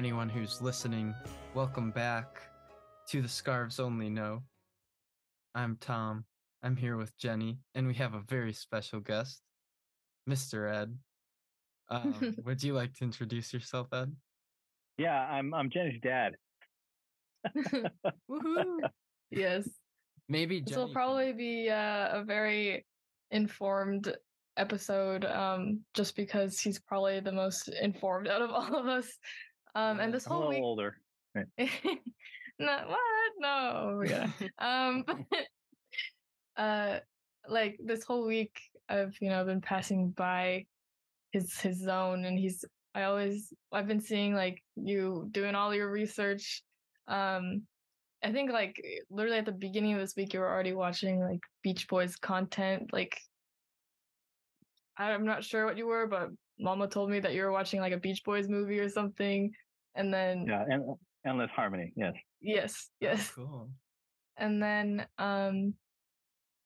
everyone who's listening. Welcome back to the Scarves Only Know. I'm Tom. I'm here with Genny, and we have a very special guest, Mr. Ed. Um, would you like to introduce yourself, Ed? Yeah, I'm I'm Genny's dad. Woohoo! yes. Maybe This Genny will can- probably be uh, a very informed episode, um, just because he's probably the most informed out of all of us. Um, Yeah, and this whole week, older. not what? No, yeah. um, uh, like this whole week, I've you know been passing by his his zone, and he's I always I've been seeing like you doing all your research. Um, I think like literally at the beginning of this week, you were already watching like Beach Boys content. Like, I'm not sure what you were, but Mama told me that you were watching like a Beach Boys movie or something. And then Yeah, and endless harmony. Yes. yes, Oh, yes, cool. and then um,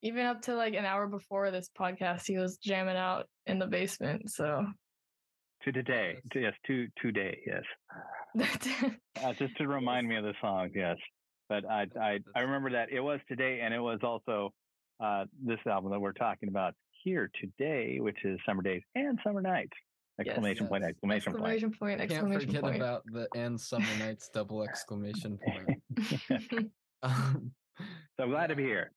even up to like an hour before this podcast, he was jamming out in the basement. So To today. Yes. To, yes. To today. Yes. Uh, just to remind me of the song. Yes. But I I I remember that it was today, and it was also uh, this album that we're talking about here today, which is Summer Days and Summer Nights. Exclamation point! Yes. Exclamation point! exclamation point! Can't Exclamation forget point! about the and summer nights double exclamation point. Um, So glad to be here.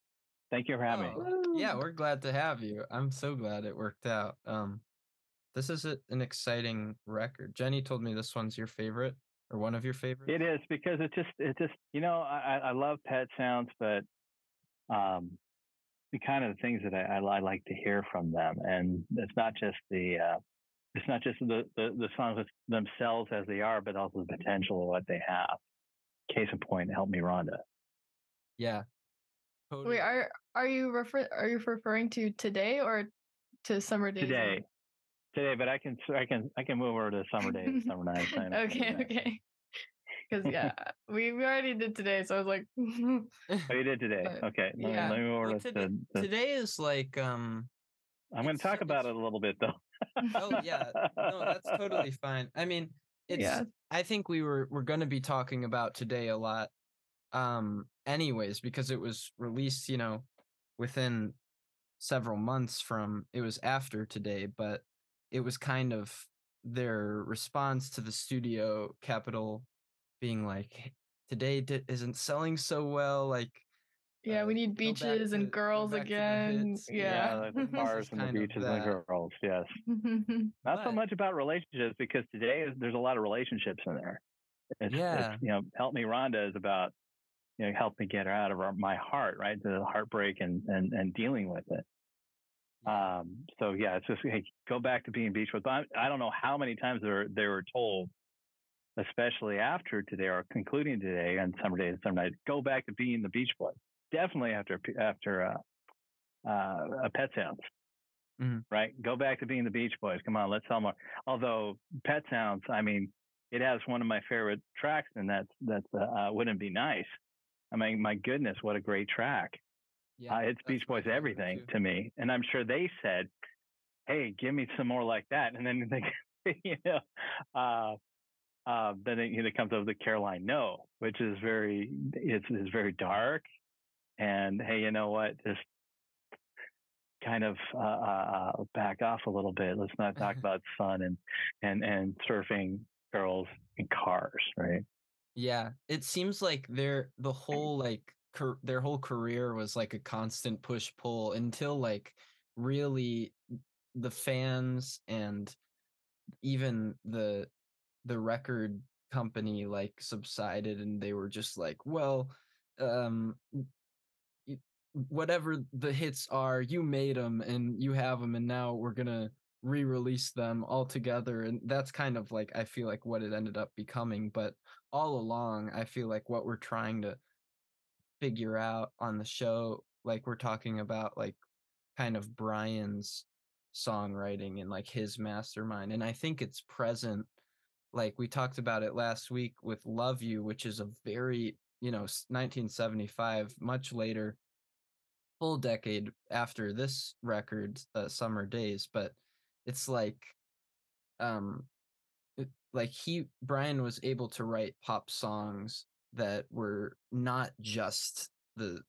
Thank you for having me. Oh, yeah, we're glad to have you. I'm so glad it worked out. Um, this is a, an exciting record. Genny told me this one's your favorite or one of your favorites. It is because it's just it's just you know I I I love pet sounds, but um the kind of things that I, I, li- like to hear from them, and it's not just the uh, it's not just the, the the songs themselves as they are, but also the potential of what they have. Case in point, help me, Rhonda. Yeah. Totally. Wait, are are you refer are you referring to today or to summer days? Today, today, but I can I can I can move over to summer days, summer nights. I okay, okay. Because yeah, we, we already did today, so I was like, Oh, you did today. But, Okay, let, yeah. let me move over Well, to, today, to- today is like um I'm going to talk about it a little bit though. oh yeah no that's totally fine i mean it's Yeah. i think we were we're going to be talking about today a lot um anyways because it was released you know within several months from it was after today but it was kind of their response to the studio Capitol being like today di- isn't selling so well like yeah, we uh, need beaches and girls back to the again. Yeah. Yeah. the bars and the beaches and the girls. Yes. Not so much about relationships because today is, there's a lot of relationships in there. It's, Yeah. It's, you know, help me, Rhonda is about you know help me get her out of our, my heart, right? The heartbreak and and and dealing with it. Um. So yeah, it's just hey, go back to being Beach. But I, I don't know how many times they were they were told, especially after today or concluding today on summer days and summer night, go back to being the Beach Boys. Definitely after after uh, uh, a Pet Sounds. Mhm. Right, go back to being the Beach Boys. Come on, let's sell more. Although Pet Sounds, I mean, it has one of my favorite tracks, and that's that's uh, uh, wouldn't be nice. I mean, my goodness, what a great track! yeah uh, it's Beach Boys everything too. to me, and I'm sure they said, "Hey, give me some more like that." And then they, you know, uh, then it, you know, it comes up with the Caroline No, which is very it's, it's very dark, and hey, you know what? Just kind of uh, uh, uh, back off a little bit. Let's not talk about sun and and and surfing girls in cars, right? Yeah, it seems like their the whole like their whole career was like a constant push pull until like really the fans and even the the record company like subsided and they were just like, well, um whatever the hits are, you made them and you have them and now we're to re-release them all together and that's kind of like I feel like what it ended up becoming, but all along i feel like what we're trying to figure out on the show like we're talking about like kind of brian's songwriting and like his mastermind and i think it's present like we talked about it last week with love you which is a very you know 1975 much later full decade after this record uh, summer days but it's like um like he Brian was able to write pop songs that were not just the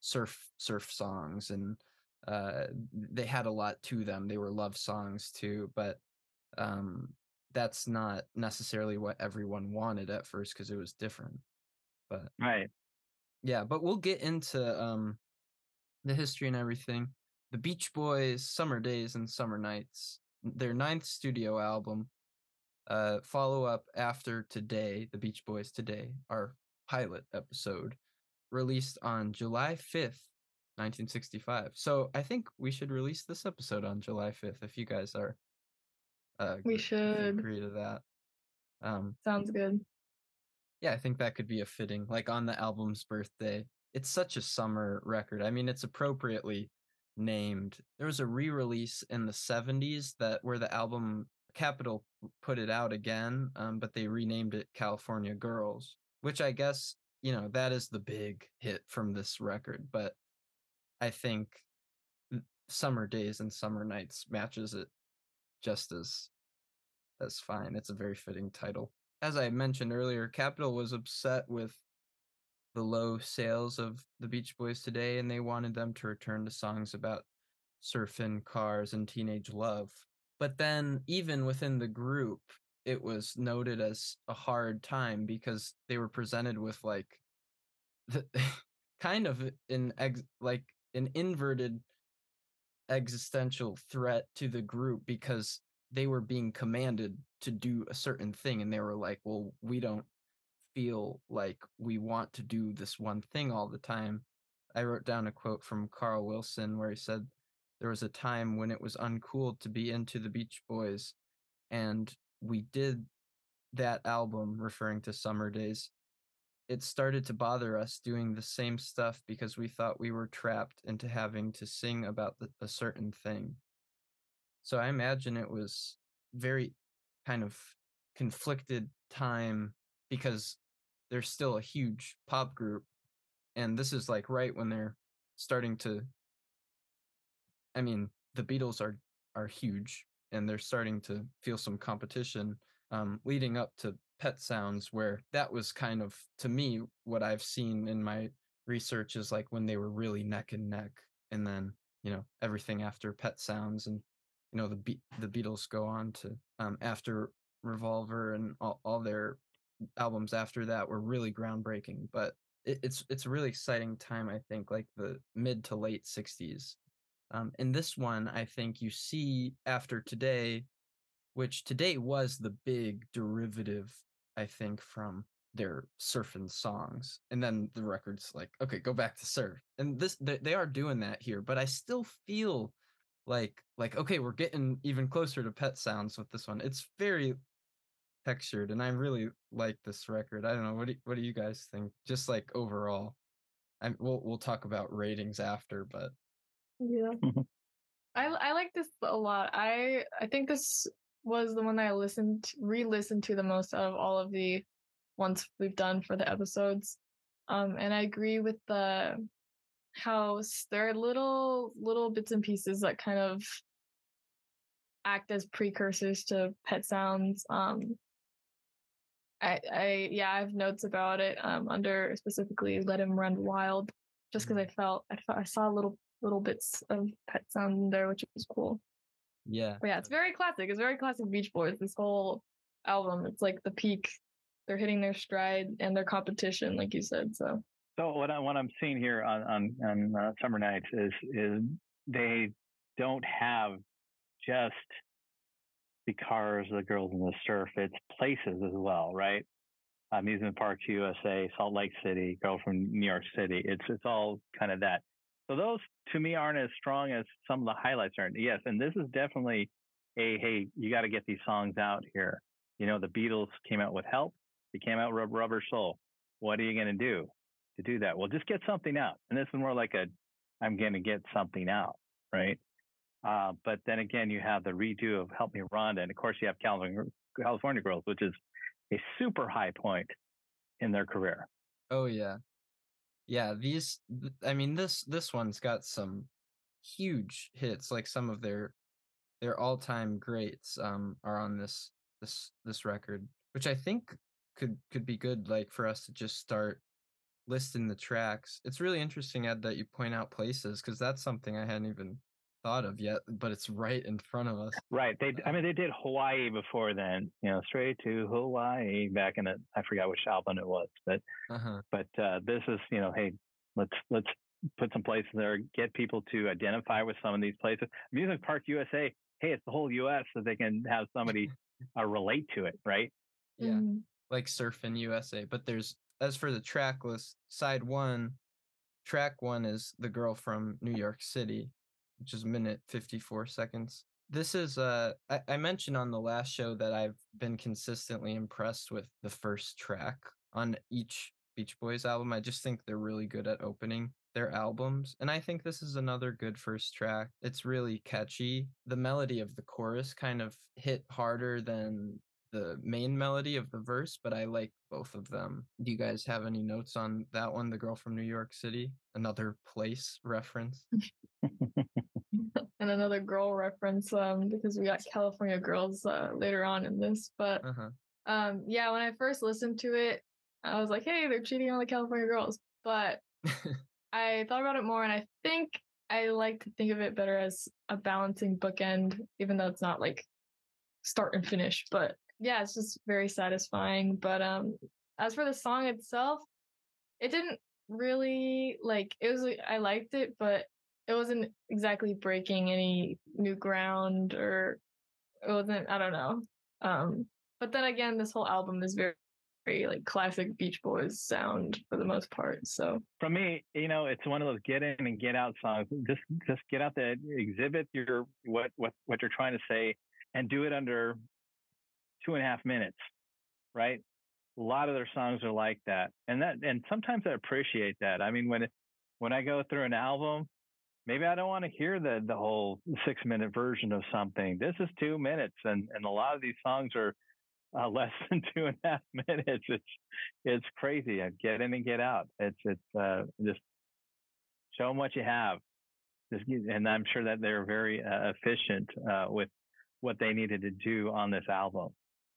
surf surf songs and uh they had a lot to them. They were love songs too but um that's not necessarily what everyone wanted at first because it was different but right. Yeah but we'll get into um the history and everything. The beach boys summer days and summer nights their ninth studio album uh follow up after today the beach boys today our pilot episode released on july 5th 1965 so i think we should release this episode on july 5th if you guys are uh We gr- if you should. agree to that um Sounds good. yeah i think that could be a fitting like on the album's birthday it's such a summer record i mean it's appropriately named there was a re-release in the 70s that where the album capitol put it out again um, but they renamed it california girls which i guess you know that is the big hit from this record but i think summer days and summer nights matches it just as as fine it's a very fitting title as I mentioned earlier, Capitol was upset with the low sales of the Beach Boys today, and they wanted them to return to songs about surfing, cars, and teenage love. But then, even within the group, it was noted as a hard time because they were presented with like the kind of an ex, like an inverted existential threat to the group because they were being commanded to do a certain thing and they were like well we don't feel like we want to do this one thing all the time. I wrote down a quote from carl wilson where he said there was a time when it was uncool to be into the beach boys and we did that album referring to summer days it started to bother us doing the same stuff because we thought we were trapped into having to sing about the, a certain thing. So I imagine it was very kind of conflicted time because they're still a huge pop group and this is like right when they're starting to I mean, the Beatles are are huge and they're starting to feel some competition um, leading up to Pet Sounds, where that was kind of, to me, what I've seen in my research is like when they were really neck and neck, and then you know everything after Pet Sounds, and you know the Be- the Beatles go on to um, after Revolver and all, all their albums after that were really groundbreaking. But it, it's it's a really exciting time, I think, like the mid to late '60s. Um, in this one, I think you see after today which today was the big derivative, I think, from their surfing songs. And then the record's like, okay, go back to surf. And this they, they are doing that here, but I still feel like like okay, we're getting even closer to pet sounds with this one. It's very textured and I really like this record. I don't know, what do what do you guys think? Just like overall. I'm we'll we'll talk about ratings after, but Yeah. I I like this a lot. I I think this was the one that I listened re-listened to the most of all of the ones we've done for the episodes. Um and I agree with the how s- there are little little bits and pieces that kind of act as precursors to pet sounds. Um I I yeah, I have notes about it um under specifically Let Him Run Wild just because I felt I felt I saw little little bits of pet sound in there which was cool. Yeah. But yeah, it's very classic. It's very classic Beach Boys. This whole album, it's like the peak. They're hitting their stride and their competition, like you said. So So what I what I'm seeing here on on, on uh, summer nights is is they don't have just the cars, the girls, and the surf. It's places as well, right? Amusement parks, USA, Salt Lake City, girl from New York City. It's it's all kind of that. So those to me aren't as strong as some of the highlights are. Yes, and this is definitely a hey, you got to get these songs out here. You know, the Beatles came out with Help. They came out with Rubber Soul. What are you going to do to do that? Well, just get something out. And this is more like a, I'm going to get something out, right? Uh, but then again, you have the redo of Help Me Rhonda, and of course you have California, California Girls, which is a super high point in their career. Oh yeah. Yeah, these I mean this this one's got some huge hits like some of their their all-time greats um are on this this this record, which I think could could be good like for us to just start listing the tracks. It's really interesting Ed that you point out places because that's something I hadn't even thought of yet, but it's right in front of us. Right. They, I mean, they did Hawaii before then. You know, straight to Hawaii back in the I forgot which album it was, but Uh-huh. but uh, this is you know, hey, let's let's put some places there, get people to identify with some of these places. Music Park USA. Hey, it's the whole U.S. so they can have somebody uh, relate to it, right? Yeah. Mhm. like Surfing USA. But there's as for the track list, side one, track one is the girl from New York City, which is a minute fifty four seconds. This is uh I, I mentioned on the last show that I've been consistently impressed with the first track on each Beach Boys album. I just think they're really good at opening their albums. And I think this is another good first track. It's really catchy. The melody of the chorus kind of hit harder than the main melody of the verse, but I like both of them. Do you guys have any notes on that one? The girl from New York City, another place reference. and another girl reference um because we got California girls uh, later on in this. But Uh huh. um yeah, when I first listened to it, I was like, hey, they're cheating on the California girls. But I thought about it more, and I think I like to think of it better as a balancing bookend, even though it's not like start and finish. But yeah, it's just very satisfying. But um, as for the song itself, it didn't really like. It was I liked it, but it wasn't exactly breaking any new ground, or it wasn't. I don't know. Um, but then again, this whole album is very, very like classic Beach Boys sound for the most part. So for me, you know, it's one of those get in and get out songs. Just just get out there, exhibit your what what what you're trying to say, and do it under two and a half minutes, right? A lot of their songs are like that, and that and sometimes I appreciate that. I mean, when it, when I go through an album, maybe I don't want to hear the the whole six minute version of something. This is two minutes, and and a lot of these songs are uh, less than two and a half minutes. It's it's crazy. Get in and get out. It's it's uh, just show them what you have. And I'm sure that they're very uh, efficient uh, with what they needed to do on this album.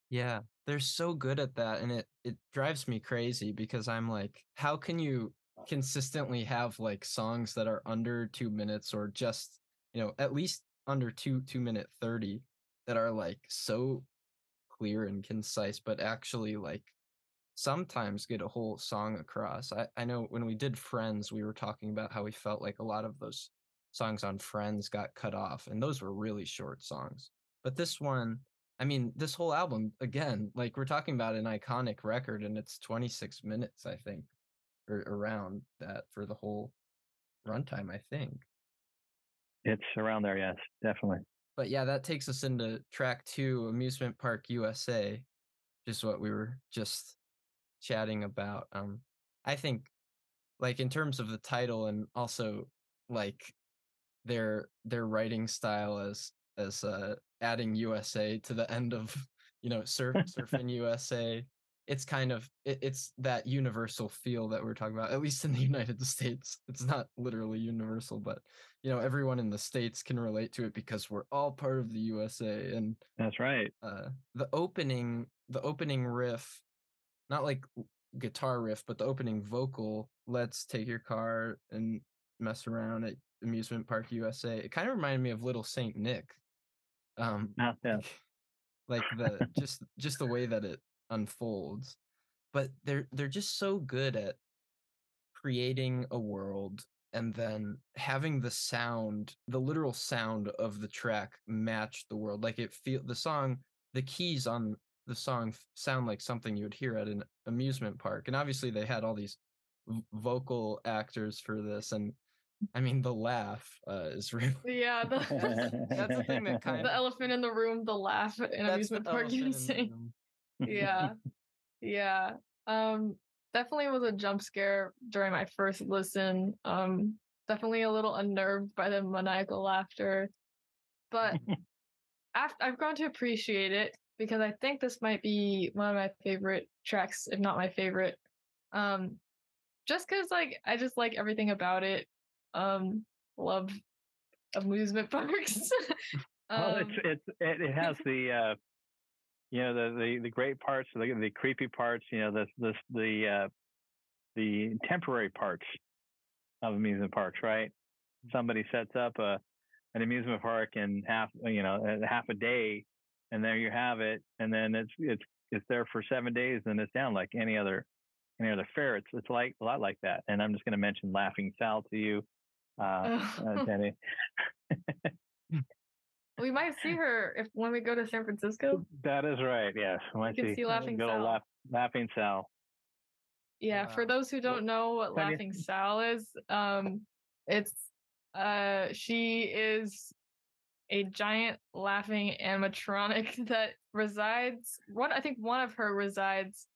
Yeah, they're so good at that and it it drives me crazy because I'm like, how can you consistently have like songs that are under 2 minutes or just, you know, at least under 2 2 minute 30 that are like so clear and concise but actually like sometimes get a whole song across. I I know when we did Friends, we were talking about how we felt like a lot of those songs on Friends got cut off and those were really short songs. But this one I mean, this whole album, again, like we're talking about an iconic record and it's 26 minutes, I think, or around that for the whole runtime, I think. It's around there, yes, definitely. But yeah, that takes us into track two, Amusement Park USA, just what we were just chatting about. Um, I think, like in terms of the title and also like their their writing style as as uh adding USA to the end of you know surf surfing USA. It's kind of it, it's that universal feel that we're talking about. At least in the United States, it's not literally universal, but you know everyone in the states can relate to it because we're all part of the USA. And That's right. uh, the opening the opening riff, not like guitar riff, but the opening vocal. Let's take your car and mess around at amusement park USA. It kind of reminded me of Little Saint Nick. Um, yeah. like, like the just just the way that it unfolds. But they're they're just so good at creating a world and then having the sound, the literal sound of the track match the world. Like it feel the song, the keys on the song sound like something you would hear at an amusement park. And obviously they had all these vocal actors for this and I mean the laugh uh, is really yeah, the, that's the thing that kind the elephant in the room, the laugh in amusement park. say, yeah, yeah. Um, definitely was a jump scare during my first listen. Um, definitely a little unnerved by the maniacal laughter, but after I've grown to appreciate it because I think this might be one of my favorite tracks, if not my favorite. Um, just because like I just like everything about it. Um, love amusement parks. well, Um, it's it's it, it has the uh, you know the the, the great parts, the the creepy parts, you know the the the uh, the temporary parts of amusement parks, right? Somebody sets up a an amusement park in half you know half a day, and there you have it, and then it's it's it's there for seven days, and it's down like any other any other fair. It's it's like a lot like that. And I'm just going to mention Laughing Sal to you, uh, uh, Genny. we might see her if when we go to San Francisco. That is right. Yes, we might see, see Laughing Sal. Laugh, Laughing Sal. Yeah, wow. for those who don't know what Laughing Sal is, um, it's uh, she is a giant laughing animatronic that resides. One, I think one of her resides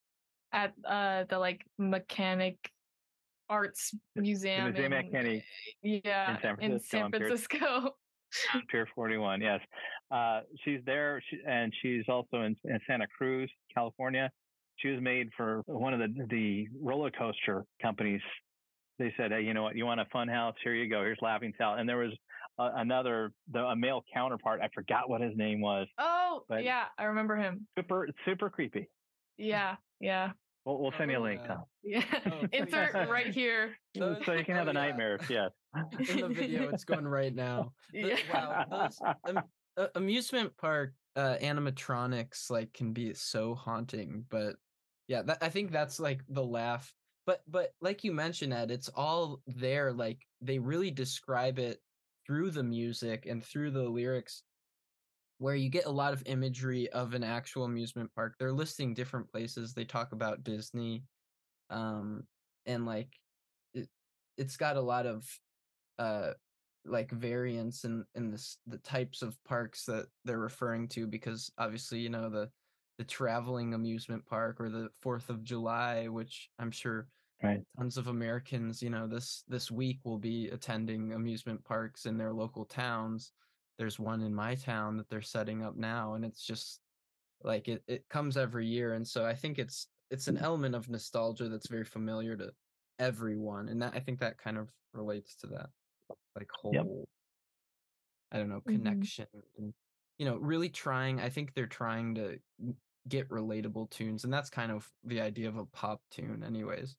at uh the like mechanic arts museum. The Museum in, Yeah, in San Francisco. In San Francisco. Pier 41, yes. Uh, she's there, she, and she's also in, in, Santa Cruz, California. She was made for one of the the roller coaster companies. They said, "Hey, you know what? You want a fun house? Here you go. Here's Laughing Sal." And there was a, another, the, a male counterpart. I forgot what his name was. Oh, yeah, I remember him. Super, super creepy. Yeah, yeah. We'll, we'll send you a link, Tom. Yeah, oh, insert right here. So, so you can have oh, a nightmare. Yes. In the video, it's going right now. yeah. Wow. Those, um, uh, amusement park uh, animatronics like can be so haunting, but yeah, that, I think that's like the laugh. But but like you mentioned, Ed, it's all there. Like they really describe it through the music and through the lyrics where you get a lot of imagery of an actual amusement park. They're listing different places. They talk about Disney, um, and like it, it's got a lot of uh like variants in in this the types of parks that they're referring to because obviously you know the the traveling amusement park or the Fourth of July, which I'm sure right. tons of Americans, you know, this this week will be attending amusement parks in their local towns there's one in my town that they're setting up now and it's just like it, it comes every year and so i think it's it's an element of nostalgia that's very familiar to everyone and that i think that kind of relates to that like whole yep. i don't know mm-hmm. connection mm-hmm. and you know really trying i think they're trying to get relatable tunes and that's kind of the idea of a pop tune anyways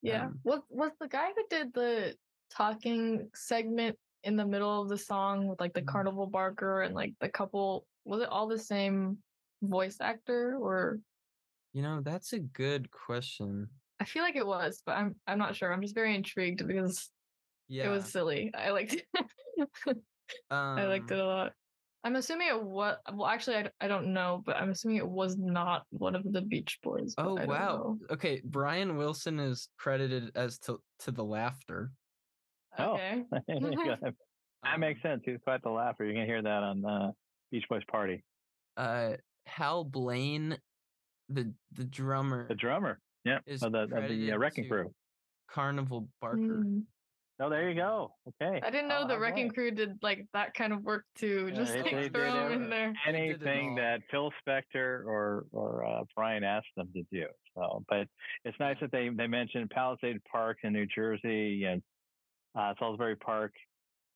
yeah um, was was the guy who did the talking segment in the middle of the song with like the mm-hmm. carnival barker and like the couple was it all the same voice actor or? You know that's a good question. I feel like it was but i'm i'm not sure. I'm just very intrigued because yeah it was silly. I liked it. Um, i liked it a lot. I'm assuming it was well actually I, I don't know but i'm assuming it was not one of the beach boys oh wow. okay brian wilson is credited as to to the laughter okay. Oh, that makes sense. He's quite the laugher. You can hear that on uh, Beach Boys Party. Uh, Hal Blaine, the the drummer. The drummer, yeah, is of the, of the uh, Wrecking Crew. Carnival Barker. Mm. Oh, there you go. Okay. I didn't know oh, the Wrecking Crew did like that kind of work too. Just like they throw them in there. Anything that Phil Spector or or uh, Brian asked them to do. So, but it's nice that they they mentioned Palisade Park in New Jersey and uh, Salisbury Park,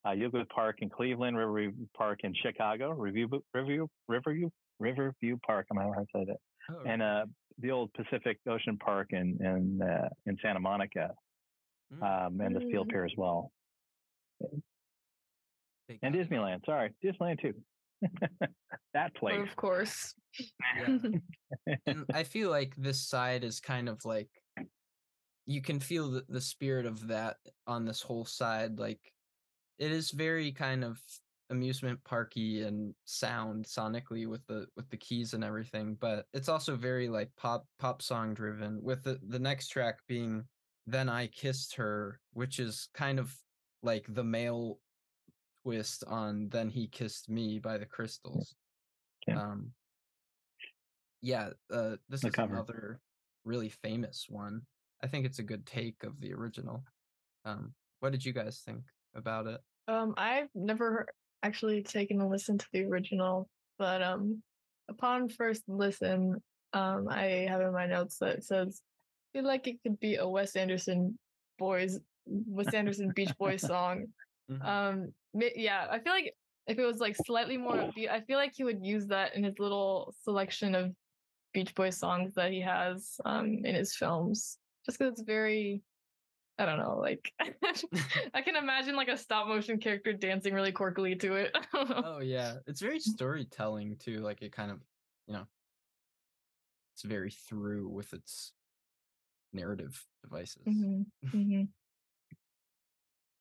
uh, Euclid Park in Cleveland, Riverview Park in Chicago, Review, Riverview, Riverview, Riverview Park. I'm not how to say that. Oh, and uh, the old Pacific Ocean Park in in uh, in Santa Monica, mm. um, and the Steel Pier as well. and Disneyland. Sorry, Disneyland too. that place, of course. Yeah. and I feel like this side is kind of like you can feel the, the spirit of that on this whole side like it is very kind of amusement parky and sound sonically with the with the keys and everything but it's also very like pop pop song driven with the the next track being then i kissed her which is kind of like the male twist on then he kissed me by the crystals yeah. um yeah uh this the is cover. another really famous one I think it's a good take of the original. Um, what did you guys think about it? Um, I've never actually taken a listen to the original, but um, upon first listen, um, I have in my notes that it says, "Feel like it could be a Wes Anderson boys, Wes Anderson Beach Boys song." Mm-hmm. Um, yeah, I feel like if it was like slightly more upbeat, I feel like he would use that in his little selection of Beach Boys songs that he has um in his films. Just because it's very I don't know, like I can imagine like a stop motion character dancing really quirkily to it. oh yeah, it's very storytelling too. Like it kind of, you know, it's very through with its narrative devices. Mm-hmm. Mm-hmm.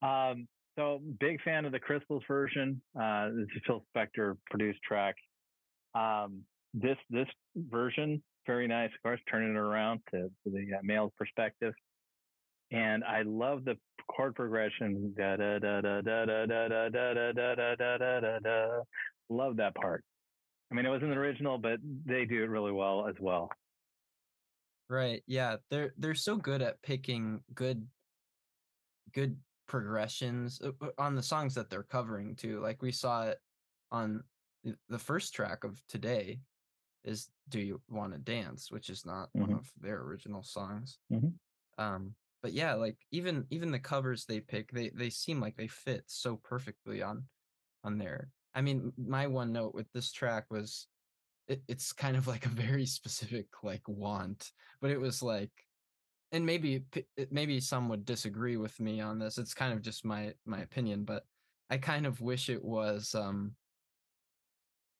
Um, so big fan of the Crystals version. Uh, this is Phil Spector produced track. Um, this this version very nice. Of course, turning it around to, the uh, male perspective, and I love the chord progression. Da da da da da da da da da da da da da da. Love that part. I mean, it was in the original, but they do it really well as well. Right. Yeah. They're they're so good at picking good good progressions on the songs that they're covering too. Like we saw it on the first track of today is "Do You Want to Dance," which is not mm-hmm. one of their original songs. Mm-hmm. Um, but yeah, like even even the covers they pick, they they seem like they fit so perfectly on on there. I mean, my one note with this track was it, it's kind of like a very specific like want, but it was like and maybe maybe some would disagree with me on this. It's kind of just my my opinion, but I kind of wish it was um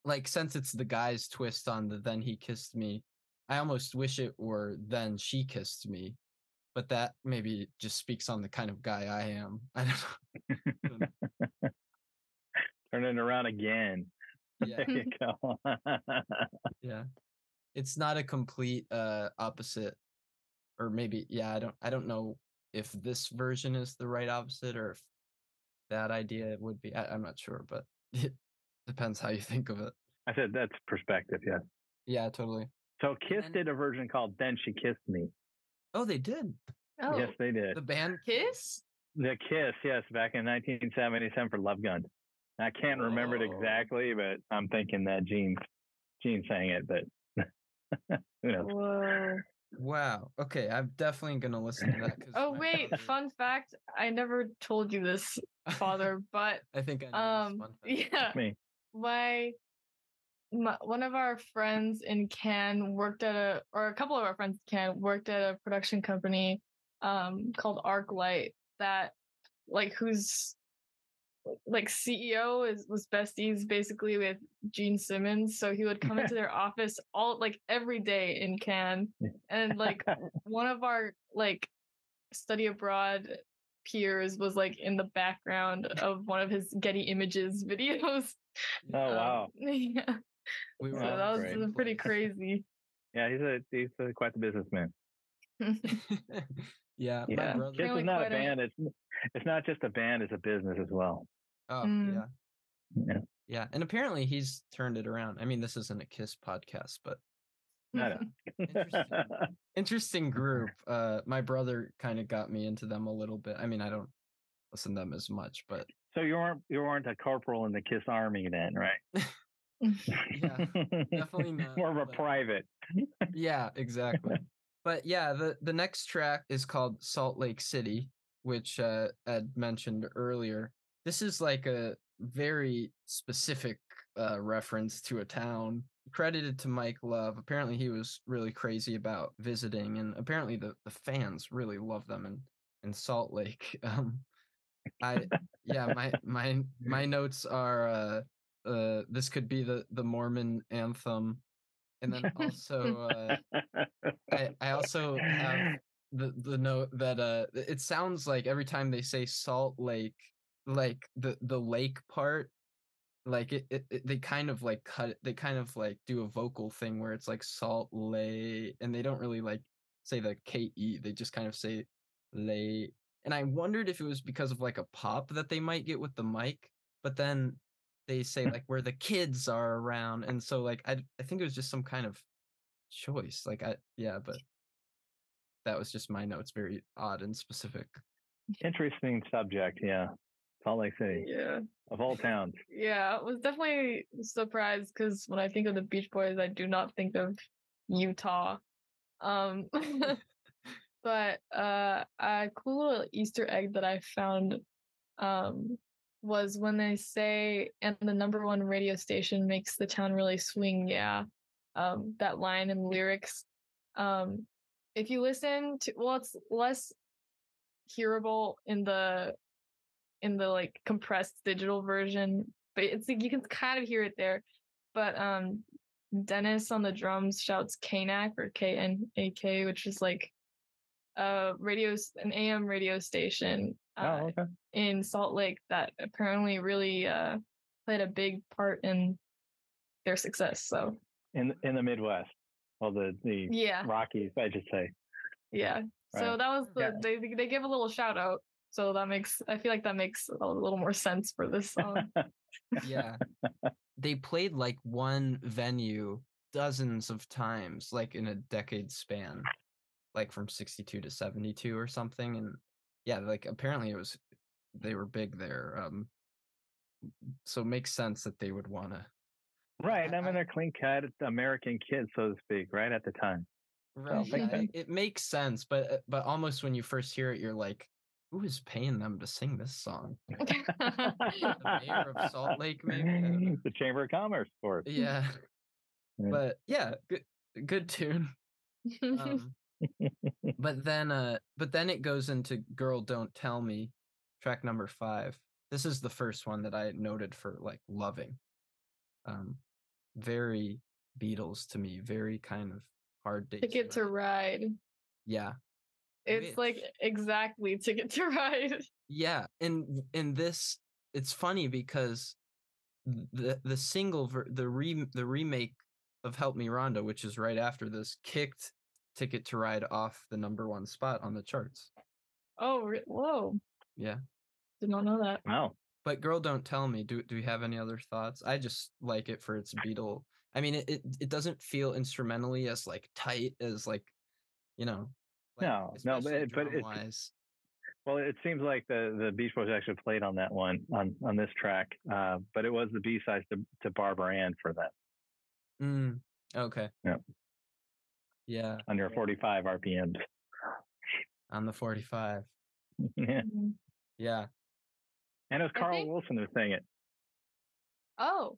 like since it's the guy's twist on the then he kissed me, I almost wish it were then she kissed me. But that maybe just speaks on the kind of guy I am. I don't know. Turning around again. Yeah. There you go. yeah. It's not a complete uh opposite or maybe yeah i don't i don't know if this version is the right opposite or if that idea would be I, am not sure but it depends how you think of it i said that's perspective yeah yeah totally so kiss then, did a version called then she kissed me oh they did oh yes they did the band kiss the kiss yes back in 1977 for love gun i can't Whoa. remember it exactly but i'm thinking that gene gene sang it but who knows Whoa. Wow. Okay, I'm definitely gonna listen to that. oh wait, fun fact! I never told you this, father, but I think I know um, yeah, me. My, my one of our friends in Cannes worked at a, or a couple of our friends in Cannes worked at a production company, um, called ArcLight that, like, whose like CEO is was besties basically with Gene Simmons. So he would come into their office all like every day in Cannes. And like one of our like study abroad peers was like in the background of one of his Getty Images videos. Oh wow. Um, yeah. We so that was great. pretty crazy. Yeah, he's a he's a, quite the businessman. yeah, yeah. Kiss is not a band. A... It's it's not just a band; it's a business as well. Oh mm. yeah. Yeah. Yeah. And apparently he's turned it around. I mean, this isn't a Kiss podcast, but interesting, interesting group. Uh my brother kind of got me into them a little bit. I mean, I don't listen to them as much, but so you weren't you weren't a corporal in the Kiss Army then, right? yeah, definitely not. More of a private. yeah, exactly. But yeah, the the next track is called Salt Lake City, which uh, Ed mentioned earlier this is like a very specific uh, reference to a town credited to Mike Love. Apparently, he was really crazy about visiting, and apparently the, the fans really love them in, in Salt Lake. Um, I yeah, my my my notes are uh, uh, this could be the the Mormon anthem, and then also uh, I I also have the the note that uh it sounds like every time they say Salt Lake like the the lake part like it, it, it, they kind of like cut it they kind of like do a vocal thing where it's like salt lay and they don't really like say the ke they just kind of say lay. And i wondered if it was because of like a pop that they might get with the mic but then they say like where the kids are around and so like i i think it was just some kind of choice like i yeah but that was just my notes very odd and specific. Interesting subject yeah Salt Lake City. Yeah. Of all towns. Yeah, I was definitely surprised because when I think of the Beach Boys, I do not think of Utah. Um, but uh, a cool little Easter egg that I found um, was when they say, and the number one radio station makes the town really swing. Yeah. Um, that line in lyrics. Um, if you listen to, well, it's less hearable in the, in the like compressed digital version, but it's like you can kind of hear it there. But um, Dennis on the drums shouts Knak or K N A K, which is like a radio, an AM radio station uh, Oh, okay. in Salt Lake that apparently really uh, played a big part in their success. So In in the Midwest, well, the the yeah, Rockies, I should say. yeah. So that was the Yeah. they they give a little shout out. So that makes I feel like that makes a little more sense for this song. yeah they played like one venue dozens of times like in a decade span like from 62 to 72 or something and yeah like apparently it was they were big there um so it makes sense that they would want to right. I- I mean, I- they're clean cut American kids, so to speak, right at the time. right makes yeah, it, it makes sense but uh, but almost when you first hear it you're like who is paying them to sing this song? The mayor of salt lake maybe? I don't know. the Chamber of Commerce, of course. yeah. Yeah. but yeah good good tune. Um, but then uh but then it goes into girl don't tell me track number five. This is the first one that i noted for like loving. Um very beatles to me very kind of hard to get to ride. yeah It's like Which- exactly ticket to ride. yeah and in this it's funny because the the single ver- the re the remake of help me rhonda which is right after this kicked ticket to ride off the number one spot on the charts Oh, re- whoa! yeah Did not know that. Wow. But girl, don't tell me. Do do we have any other thoughts? I just like it for its Beatle. I mean, it it, it doesn't feel instrumentally as like tight as like, you know. Like, No, no, but especially it- but it's- drum-wise. Well, it seems like the the Beach Boys actually played on that one on on this track, uh, but it was the B side to to Barbara Ann for that Mm, okay. Yeah. Yeah, under 45 RPMs. on the forty-five. yeah. Mhm. Yeah. And it was Carl think- Wilson who sang it. Oh,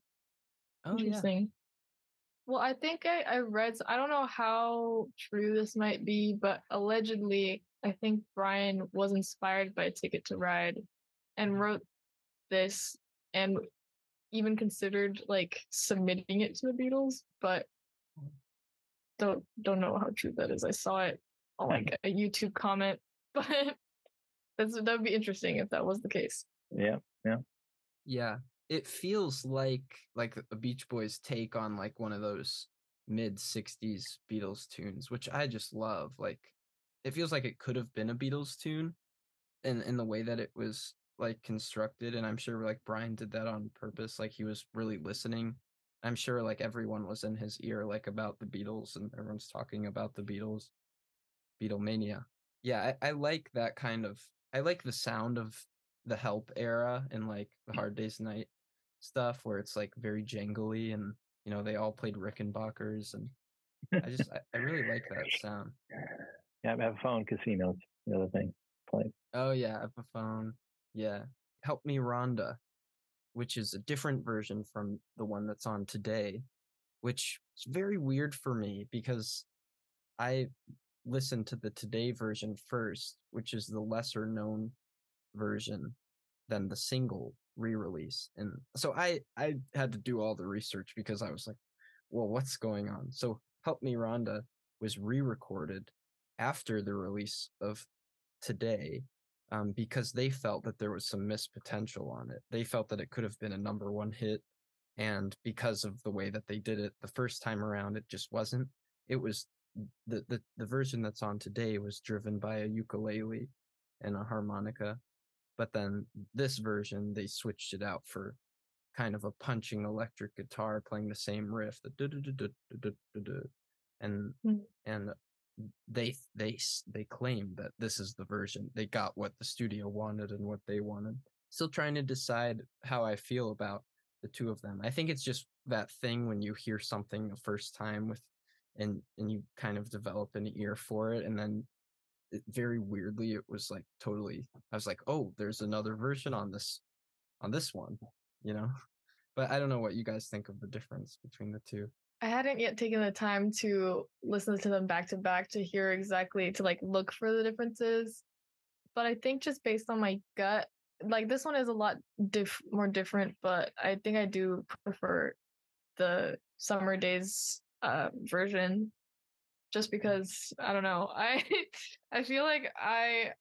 Oh yeah. interesting. Well, I think I, I read, I don't know how true this might be, but allegedly, I think Brian was inspired by Ticket to Ride and mm-hmm. wrote this and even considered like submitting it to the Beatles, but mm. don't don't know how true that is. I saw it on like a YouTube comment, but that's that would be interesting if that was the case. Yeah, yeah. Yeah. It feels like like a Beach Boys take on like one of those mid 60s Beatles tunes, which I just love. Like it feels like it could have been a Beatles tune in in the way that it was like constructed and I'm sure like Brian did that on purpose like he was really listening. I'm sure like everyone was in his ear like about the Beatles and everyone's talking about the Beatles. Beatlemania. Yeah, I, I like that kind of I like the sound of the help era and like the hard days night stuff where it's like very jangly and you know they all played rickenbackers and i just I, I really like that sound Yeah. Epiphone Casinos. The other thing. Play. oh yeah epiphone yeah help me rhonda which is a different version from the one that's on today which is very weird for me because i listened to the today version first which is the lesser known version than the single re-release and so i i had to do all the research because i was like well what's going on? So help me rhonda was re-recorded after the release of today um, because they felt that there was some missed potential on it. They felt that it could have been a number one hit and because of the way that they did it the first time around it just wasn't. It was the the, the version that's on today was driven by a ukulele and a harmonica but then this version they switched it out for kind of a punching electric guitar playing the same riff the and Mm. and they they they claim that this is the version. They got what the studio wanted and what they wanted. Still trying to decide how i feel about the two of them. I think it's just that thing when you hear something the first time with and and you kind of develop an ear for it and then it, very weirdly it was like totally i was like oh there's another version on this on this one, you know. But I don't know what you guys think of the difference between the two. I hadn't yet taken the time to listen to them back to back to hear exactly to like look for the differences. But I think just based on my gut, like this one is a lot diff- more different, but I think I do prefer the summer days uh version just because I don't know. I I feel like I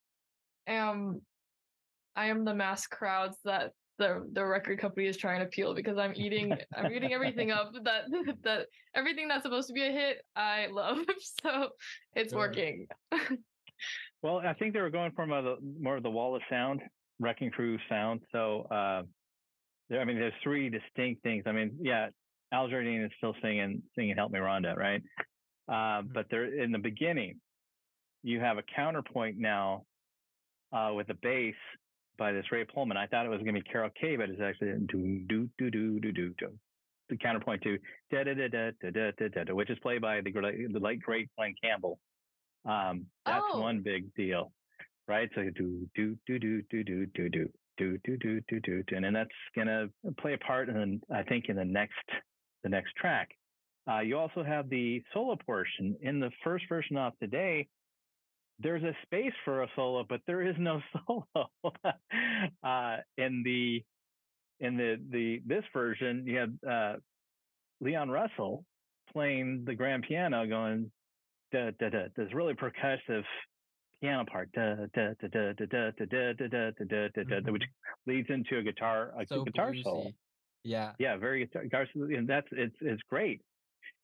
am I am the mass crowds that the the record company is trying to appeal because I'm eating I'm eating everything up that that everything that's supposed to be a hit I love so it's Sure. working. Well, I think they were going the- more of the wall of sound, wrecking crew sound. So, uh, there, I mean, there's three distinct things. I mean, yeah, Al Jardine is still singing, singing "Help Me, Rhonda," right? Uh, but there, in the beginning, you have a counterpoint now uh, with the bass by this Ray Pohlman. I thought it was going to be Carol Kaye, but it's actually do do do do do do do. The counterpoint to da da da da da da da da, da which is played by the the late great Glen Campbell. Um, that's Oh. one big deal, right? So do do do do do do do do do do do do do, and then that's gonna play a part, in I think in the next the next track. Uh, you also have the solo portion. In the first version of today, there's a space for a solo, but there is no solo. uh, in the in the the this version, you have uh, Leon Russell playing the grand piano, going da da da. This really percussive piano part, which leads into a guitar a guitar solo. Yeah, yeah, very guitar. And that's it's it's great.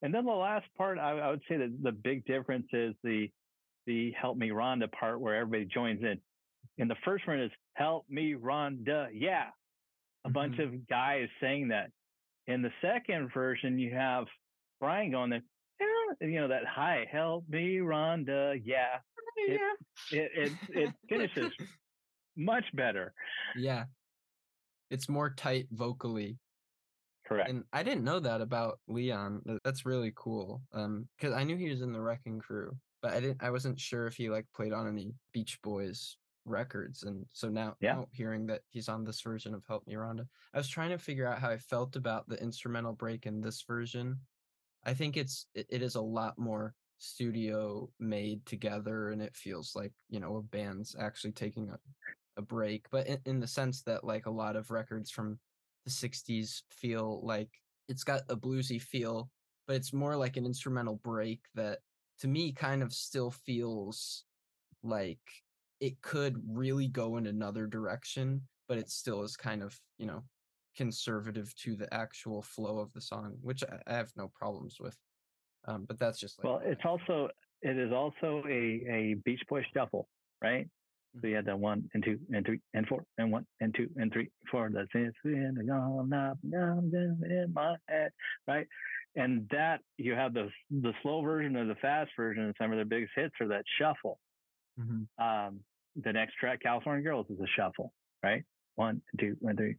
And then the last part, I, I would say that the big difference is the the "Help Me Rhonda" part where everybody joins in. And the first one is "Help Me Rhonda," yeah, a bunch Mhm. of guys saying that. In the second version, you have Brian going there, "Yeah," you know that hi, "Help Me Rhonda," yeah. It- yeah. It it it finishes much better. Yeah. It's more tight vocally. Correct. And I didn't know that about Leon. That's really cool. Um, because I knew he was in the Wrecking Crew, but I didn't. I wasn't sure if he like played on any Beach Boys records. And so now, Yeah. now hearing that he's on this version of Help Me Rhonda, I was trying to figure out how I felt about the instrumental break in this version. I think it's it, it is a lot more studio made together, and it feels like you know a band's actually taking a a break, but in, in the sense that like a lot of records from the 60s feel like it's got a bluesy feel, but it's more like an instrumental break that to me kind of still feels like it could really go in another direction, but it still is kind of, you know, conservative to the actual flow of the song, which I, have no problems with. Um, but that's just like Well, it's also it is also a a Beach Boy shuffle, right? So you had that one and two and three and four and one and two and three four. That's it. In the gone up, down, down in my head, right? And that you have the the slow version or the fast version, and some of their biggest hits are that shuffle. Mhm. Um, the next track, California Girls, is a shuffle, right? One, two, and three,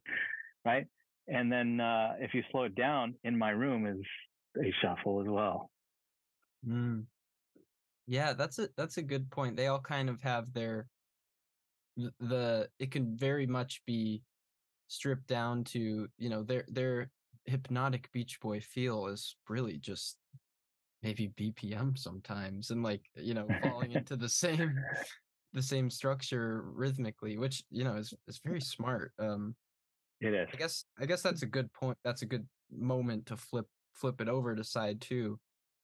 right? And then uh, if you slow it down, in my room is a shuffle as well. Mm. Yeah, that's a that's a good point. They all kind of have their th- the it can very much be stripped down to, you know, their their hypnotic Beach Boy feel is really just maybe BPM sometimes and like, you know, falling into the same the same structure rhythmically, which, you know, is is very smart. Um It is. I guess I guess that's a good point. That's a good moment to flip flip it over to side two,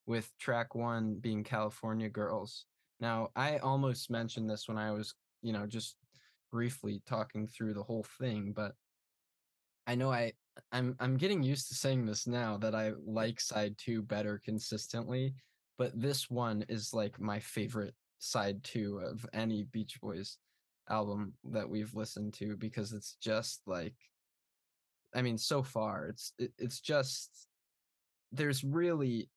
with track one being California Girls. Now I almost mentioned this when I was, you know, just briefly talking through the whole thing, but I know I I'm I'm getting used to saying this now that I like side two better consistently, but this one is like my favorite side two of any Beach Boys album that we've listened to because it's just like I mean so far it's it, it's just there's really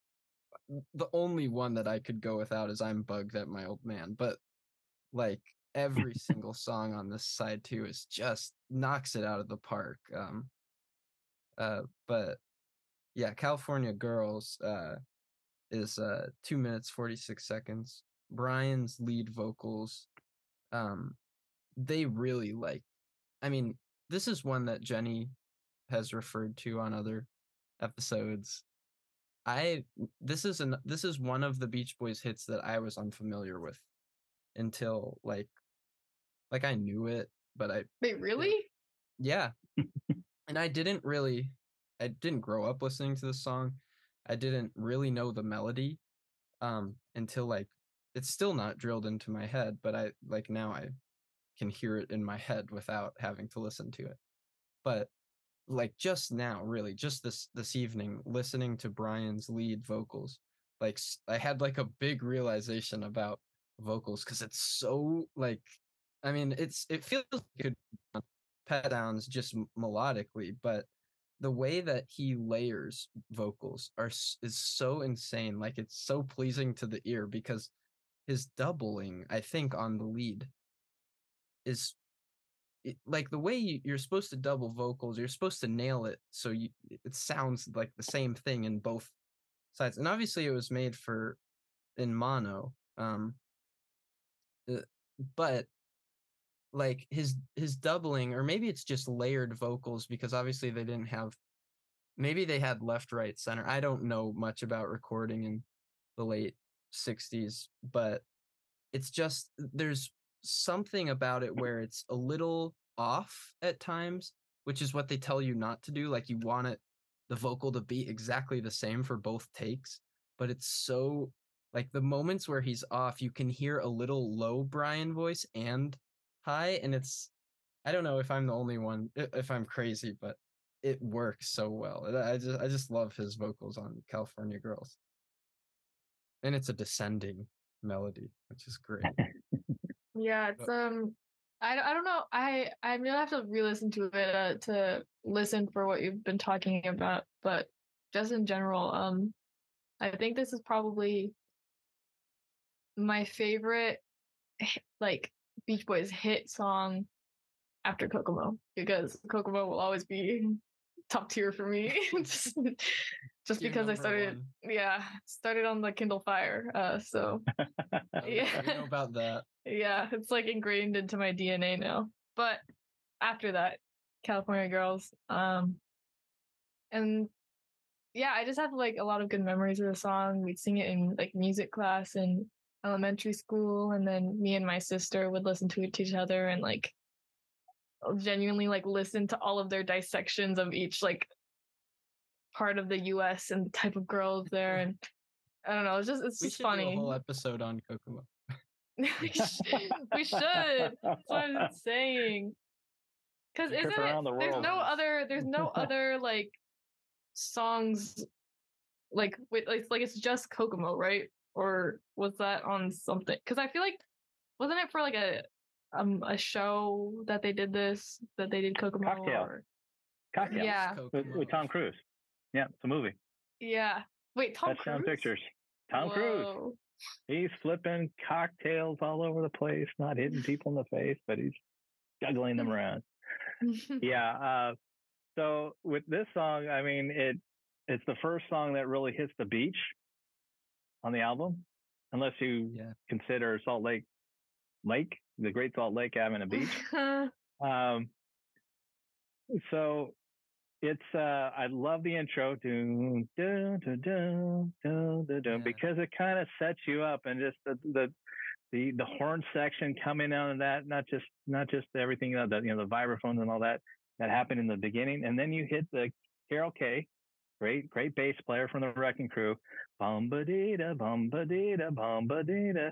the only one that I could go without is I'm bugged at my old man but like every single song on this side too is just knocks it out of the park um uh but yeah California Girls uh is uh 2 minutes 46 seconds Brian's lead vocals um they really like I mean this is one that Genny has referred to on other episodes. I this is an this is one of the Beach Boys hits that I was unfamiliar with until like like I knew it, but I Wait, really? yeah. and I didn't really I didn't grow up listening to this song. I didn't really know the melody um until like it's still not drilled into my head, but I like now I can hear it in my head without having to listen to it. But like just now, really, just this this evening, listening to Brian's lead vocals, like I had like a big realization about vocals because it's so like, I mean, it's it feels like good Pet Sounds just melodically, but the way that he layers vocals are is so insane. Like it's so pleasing to the ear because his doubling, I think, on the lead is it, like the way you, you're supposed to double vocals, you're supposed to nail it so you it sounds like the same thing in both sides. And obviously, it was made for in mono, um, uh, but like his his doubling, or maybe it's just layered vocals because obviously they didn't have. Maybe they had left, right, center. I don't know much about recording in the late '60s, but it's just there's something about it where it's a little off at times, which is what they tell you not to do. Like you want it the vocal to be exactly the same for both takes, but it's so like the moments where he's off, you can hear a little low Brian voice and high, and it's I don't know if I'm the only one if I'm crazy, but it works so well. I just I just love his vocals on California Girls. And it's a descending melody, which is great. Yeah, it's um, I I don't know. I I'm gonna have to re-listen to it uh, to listen for what you've been talking about, but just in general, um, I think this is probably my favorite like Beach Boys hit song after Kokomo because Kokomo will always be top tier for me. just, just because I started, one. yeah, started on the Kindle Fire. Uh, so yeah, I know about that. Yeah, it's like ingrained into my DNA now. But after that, California Girls, um, and yeah, I just have like a lot of good memories of the song. We'd sing it in like music class in elementary school, and then me and my sister would listen to it to each other and like genuinely like listen to all of their dissections of each like part of the U.S. and the type of girls there, and I don't know. It's just it's we just funny. a whole episode on Kokomo. we, should, we should. That's what I'm saying. Because isn't it? The there's no other. There's no other like songs like wait, like, like it's just Kokomo, right? Or was that on something? Because I feel like wasn't it for like a um a show that they did this that they did Kokomo Cocktail. or Cocktail. Yeah. With, with, Tom Cruise. Yeah, it's a movie. Yeah. Wait, Tom Touchdown Cruise. Pictures. Tom Whoa. Cruise. He's flipping cocktails all over the place, not hitting people in the face, but he's juggling them around. yeah. Uh, so with this song, I mean, it it's the first song that really hits the beach on the album, unless you yeah. consider Salt Lake Lake, the Great Salt Lake having a beach. um, so it's uh I love the intro dun, yeah. because it kind of sets you up and just the the the the horn section coming out of that not just not just everything you know, the you know the vibraphones and all that that happened in the beginning and then you hit the Carol Kaye great great bass player from the Wrecking Crew bumba dee da bumba dee da bumba dee da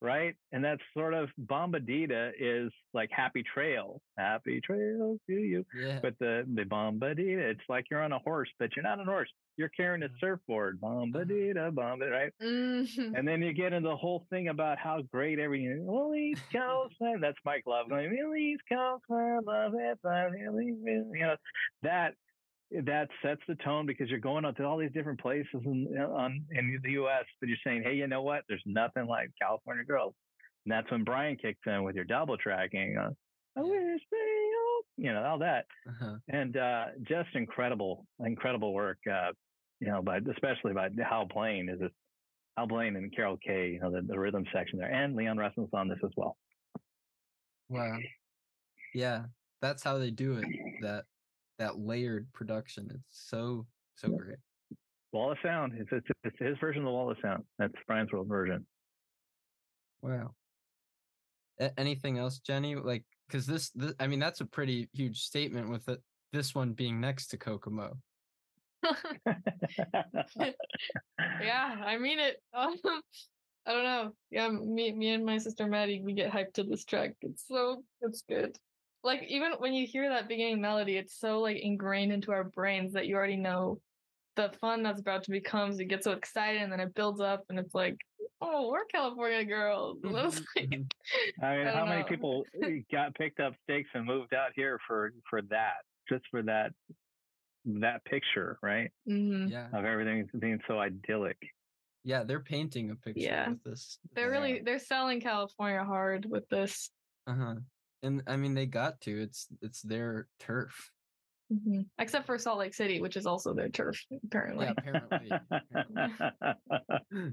right? And that's sort of Bombadita is like Happy Trail, Happy Trail to you. Yeah. But the the Bombadita, it's like you're on a horse, but you're not on a horse. You're carrying a mm. surfboard, Bombadita, Bombadita, right? Mm-hmm. And then you get into the whole thing about how great everything. Well, East Coast, that's Mike Love going. Well, East Coast, love it, you know that that sets the tone because you're going out to all these different places in, on, in the U.S. But you're saying, hey, you know what? There's nothing like California Girls. And that's when Brian kicks in with your double tracking. Uh, I wish they, all, you know, all that, uh-huh. and uh, just incredible, incredible work. Uh, you know, but especially by Hal Blaine is it Hal Blaine and Carol Kaye, you know, the, the rhythm section there, and Leon Russell's on this as well. Wow. Yeah, that's how they do it. That that layered production. It's so so great. Wall of Sound. It's, it's, it's his version of the Wall of Sound. That's Brian's World version. Wow. A- anything else, Genny? Like, because this, this, I mean, that's a pretty huge statement with it. This one being next to Kokomo. yeah, I mean it. Um, I don't know. Yeah, me, me and my sister Maddie, we get hyped to this track. It's so, it's good. Like even when you hear that beginning melody, it's so like ingrained into our brains that you already know the fun that's about to become. So you get so excited, and then it builds up, and it's like, oh, we're California girls. And I like, Mm-hmm, I mean, I how don't many people got picked up stakes and moved out here for for that, just for that that picture, right? mhm. Yeah. Of everything being so idyllic. Yeah. They're painting a picture Yeah. with this. they're really they're selling California hard with this. Uh huh. And I mean, they got to. It's it's their turf. Mhm. Except for Salt Lake City, which is also their turf, apparently. Yeah. Apparently. apparently.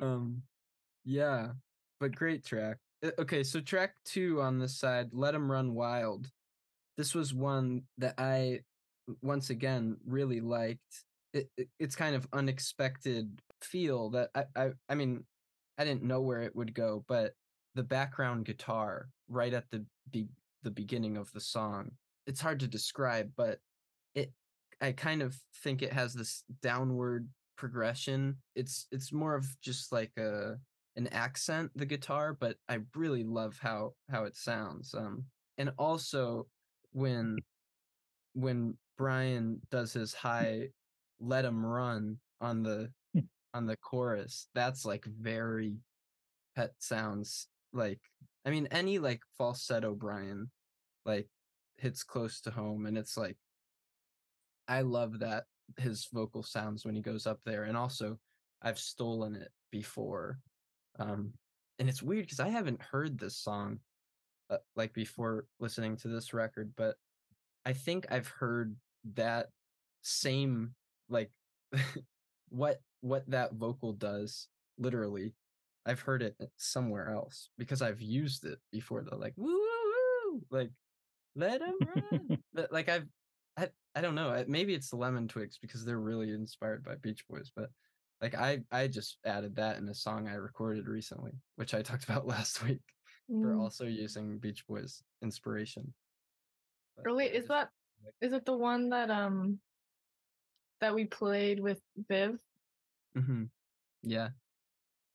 Um, yeah, but great track. Uh, Okay, so track two on this side, "Let 'Em Run Wild." This was one that I, once again, really liked. It, it it's kind of unexpected feel that I, I I mean, I didn't know where it would go, but the background guitar right at the be, the beginning of the song, it's hard to describe, but it I kind of think it has this downward progression. It's it's more of just like a an accent the guitar, but I really love how how it sounds. Um and also when when Brian does his high let him run on the on the chorus, that's like very pet sounds like I mean any like falsetto Brian like hits close to home and it's like I love that his vocal sounds when he goes up there and also I've stolen it before um and it's weird cuz I haven't heard this song uh, like before listening to this record but I think I've heard that same like what what that vocal does literally I've heard it somewhere else because I've used it before the like woo woo woo like let him run but like I've I, I don't know maybe it's the lemon twigs because they're really inspired by Beach Boys but like I I just added that in a song I recorded recently which I talked about last week for Mm. also using Beach Boys inspiration But Or wait, is just- that is it the one that um that we played with Viv? Mm-hmm. Yeah,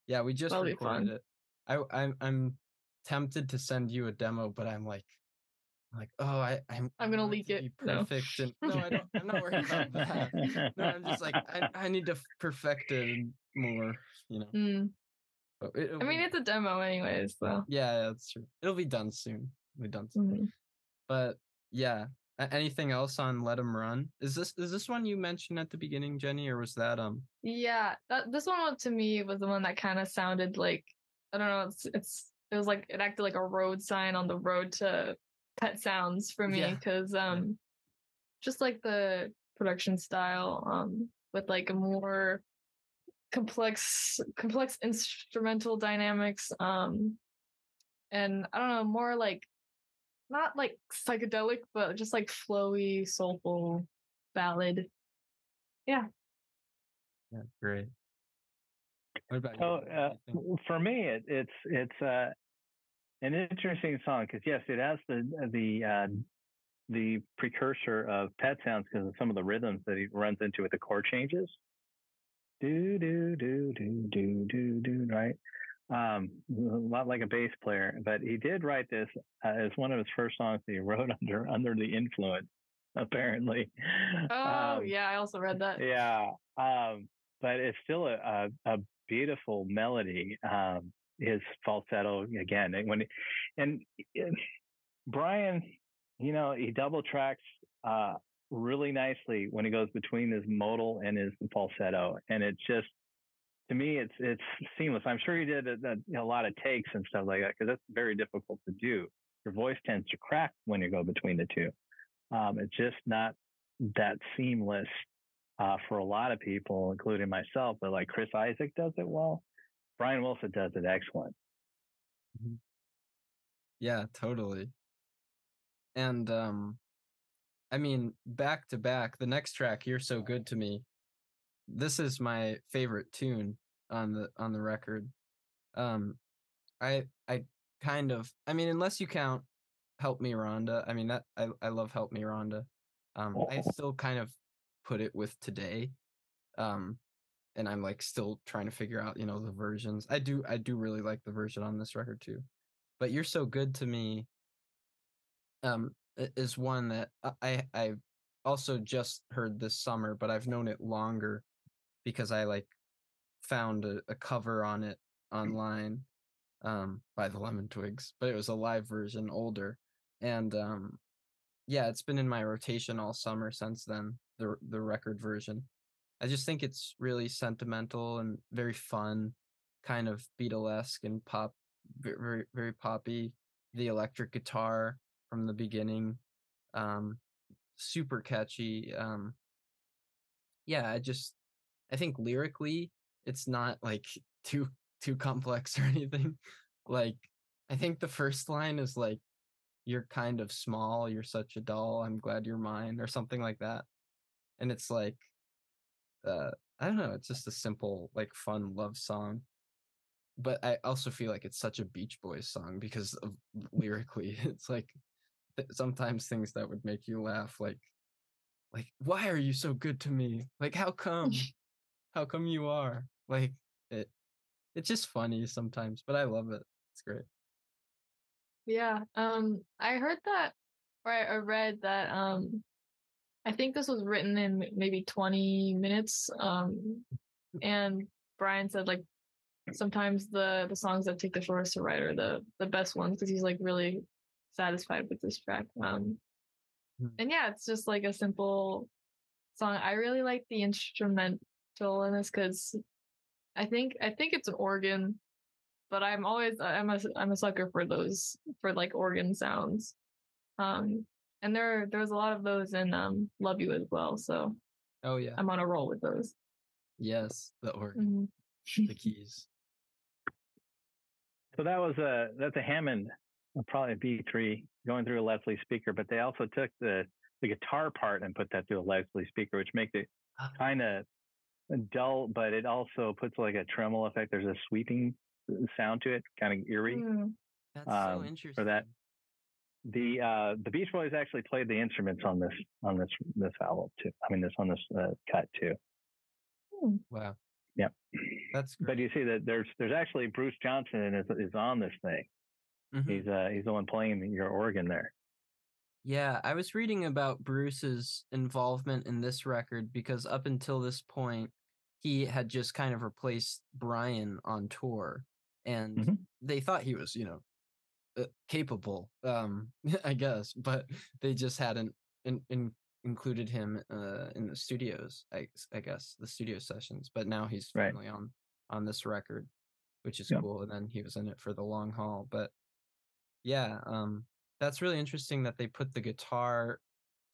yeah. We just That'll recorded it. I I'm I'm tempted to send you a demo, but I'm like, I'm like, oh, I I'm I'm gonna leak it. Be No. perfect, and no, I don't. I'm not worried about that. No, I'm just like, I I need to perfect it more. You know. Mm. But it, I mean, it's a demo, anyways. So. yeah, that's true. It'll be done soon. It'll be done soon. Mhm. But yeah. Anything else on Let 'Em Run? Is this is this one you mentioned at the beginning, Genny, or was that um? Yeah, that this one to me was the one that kind of sounded like I don't know. It's it's it was like it acted like a road sign on the road to Pet Sounds for me Yeah. because um just like the production style um with like a more complex complex instrumental dynamics um and I don't know more like not like psychedelic but just like flowy soulful ballad. Yeah, Yeah, great. What about you? So uh, for me, it, it's it's uh, an interesting song because yes, it has the the uh, the precursor of Pet Sounds because of some of the rhythms that he runs into with the chord changes. Do do do do do do do right. Um, a lot like a bass player, but he did write this uh, as one of his first songs that he wrote under under the influence, apparently. Oh Um, yeah, I also read that. yeah um but it's still a, a, a beautiful melody um his falsetto again and when and, and brian you know he double tracks uh really nicely when he goes between his modal and his falsetto and it's just to me it's it's seamless i'm sure he did a, a, a lot of takes and stuff like that because that's very difficult to do your voice tends to crack when you go between the two um it's just not that seamless uh, for a lot of people, including myself. But like Chris Isaak does it well. Brian Wilson does it excellent. Yeah, totally. and um I mean, back to back, the next track, You're So Good to Me. This is my favorite tune on the on the record. Um I I kind of I mean, unless you count Help Me Rhonda. I mean that I, I love Help Me Rhonda. Um I still kind of put it with today. Um and I'm like still trying to figure out, you know, the versions. I do I do really like the version on this record too. But You're So Good to Me um is one that I I also just heard this summer, but I've known it longer because I like found a, a cover on it online um by the Lemon Twigs, but it was a live version, older, and um yeah, it's been in my rotation all summer since then. The the record version. I just think it's really sentimental and very fun, kind of Beatlesque and pop, very very poppy. The electric guitar from the beginning. Um, super catchy. Um, yeah, I just I think lyrically it's not like too too complex or anything. Like I think the first line is like you're kind of small, you're such a doll, I'm glad you're mine or something like that. And it's like uh I don't know, it's just a simple like fun love song. But I also feel like it's such a Beach Boys song because of lyrically it's like sometimes things that would make you laugh like like why are you so good to me like how come how come you are like it it's just funny sometimes but i love it it's great yeah um i heard that or i read that um i think this was written in maybe 20 minutes um and brian said like sometimes the the songs that take the shortest to write are the the best ones because he's like really satisfied with this track. Um, mm. and yeah, it's just like a simple song. I really like the instrumental in this because I think I think it's an organ, but I'm always I'm a I'm a sucker for those for like organ sounds. Um, and there there's a lot of those in um Love You as well. So oh yeah, I'm on a roll with those. Yes, the organ, mm-hmm. the keys. So that was a that's a Hammond probably a B3 going through a Leslie speaker, but they also took the the guitar part and put that through a Leslie speaker, which makes it ah. kind of dull, but it also puts like a tremolo effect. There's a sweeping sound to it, kind of eerie. Mm. That's um, so interesting. For that, the uh, the Beach Boys actually played the instruments on this on this this album too. I mean, this on this uh, cut too. Hmm. Wow. Yeah. That's great. But you see that there's there's actually Bruce Johnston is is on this thing. Mm-hmm. He's uh he's the one playing your organ there. Yeah, I was reading about Bruce's involvement in this record because up until this point, he had just kind of replaced Brian on tour, and mm-hmm. they thought he was, you know, uh, capable, um, I guess, but they just hadn't in, in, included him uh, in the studios, I, I guess, the studio sessions. But now he's finally right. on on this record, which is yep. cool. And then he was in it for the long haul, but yeah, um, that's really interesting that they put the guitar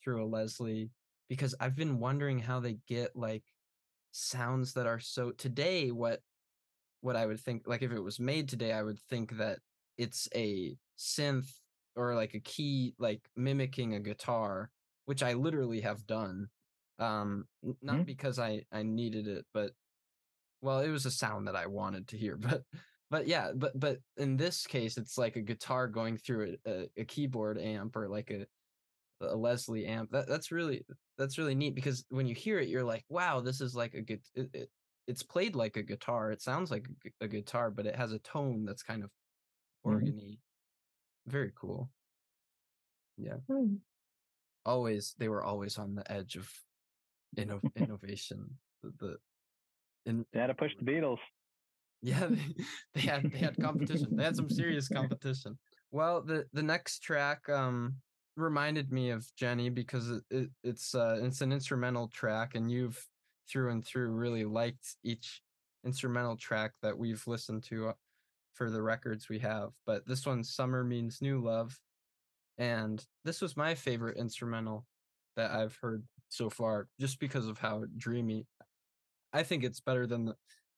through a Leslie because I've been wondering how they get like sounds that are so today what what I would think like if it was made today I would think that it's a synth or like a key like mimicking a guitar which I literally have done um not mm-hmm. because I I needed it but well it was a sound that I wanted to hear but but yeah but but in this case it's like a guitar going through a, a, a keyboard amp or like a a leslie amp that, that's really that's really neat because when you hear it you're like wow this is like a good it, it, it's played like a guitar it sounds like a, a, guitar but it has a tone that's kind of mm-hmm. organy mm-hmm. very cool yeah mm. always they were always on the edge of inno- innovation the, the in, they had to push the beatles yeah, they, they had they had competition. They had some serious competition. Well, the the next track um reminded me of Genny because it, it it's uh it's an instrumental track and you've through and through really liked each instrumental track that we've listened to uh, for the records we have. But this one Summer Means New Love and this was my favorite instrumental that I've heard so far just because of how dreamy I think it's better than the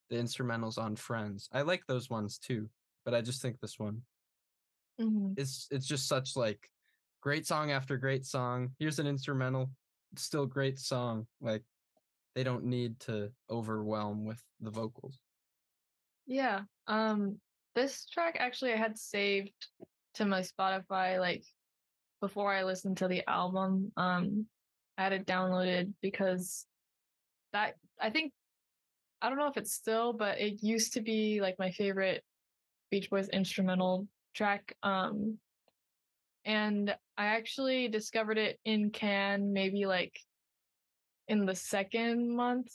the instrumentals on Friends. I like those ones too, but I just think this one mm-hmm. is it's just such like great song after great song. Here's an instrumental, still great song. Like they don't need to overwhelm with the vocals. Yeah. Um this track actually I had saved to my Spotify like before I listened to the album. Um I had it downloaded because that I think I don't know if it's still, but it used to be like my favorite Beach Boys instrumental track. Um and I actually discovered it in Cannes maybe like in the second month.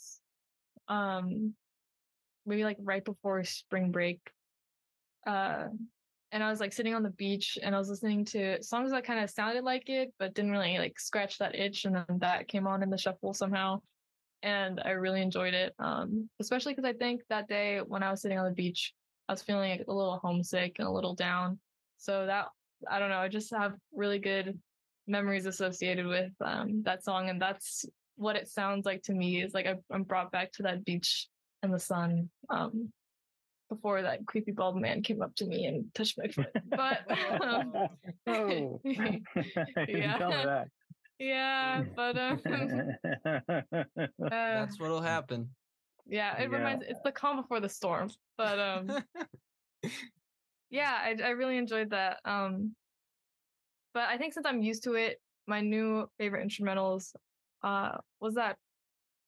Um maybe like right before spring break. Uh and I was like sitting on the beach and I was listening to songs that kind of sounded like it, but didn't really like scratch that itch. And then that came on in the shuffle somehow. And I really enjoyed it. Um, especially because I think that day when I was sitting on the beach, I was feeling like a little homesick and a little down. So that, I don't know, I just have really good memories associated with um, that song. And that's what it sounds like to me is like I'm brought back to that beach and the sun. Um, before that creepy bald man came up to me and touched my foot. But um, oh, yeah, yeah, but um, uh, That's what'll happen. yeah, it Yeah. reminds. It's the calm before the storm. But um, yeah, I I really enjoyed that. Um, but I think since I'm used to it, my new favorite instrumentals uh was that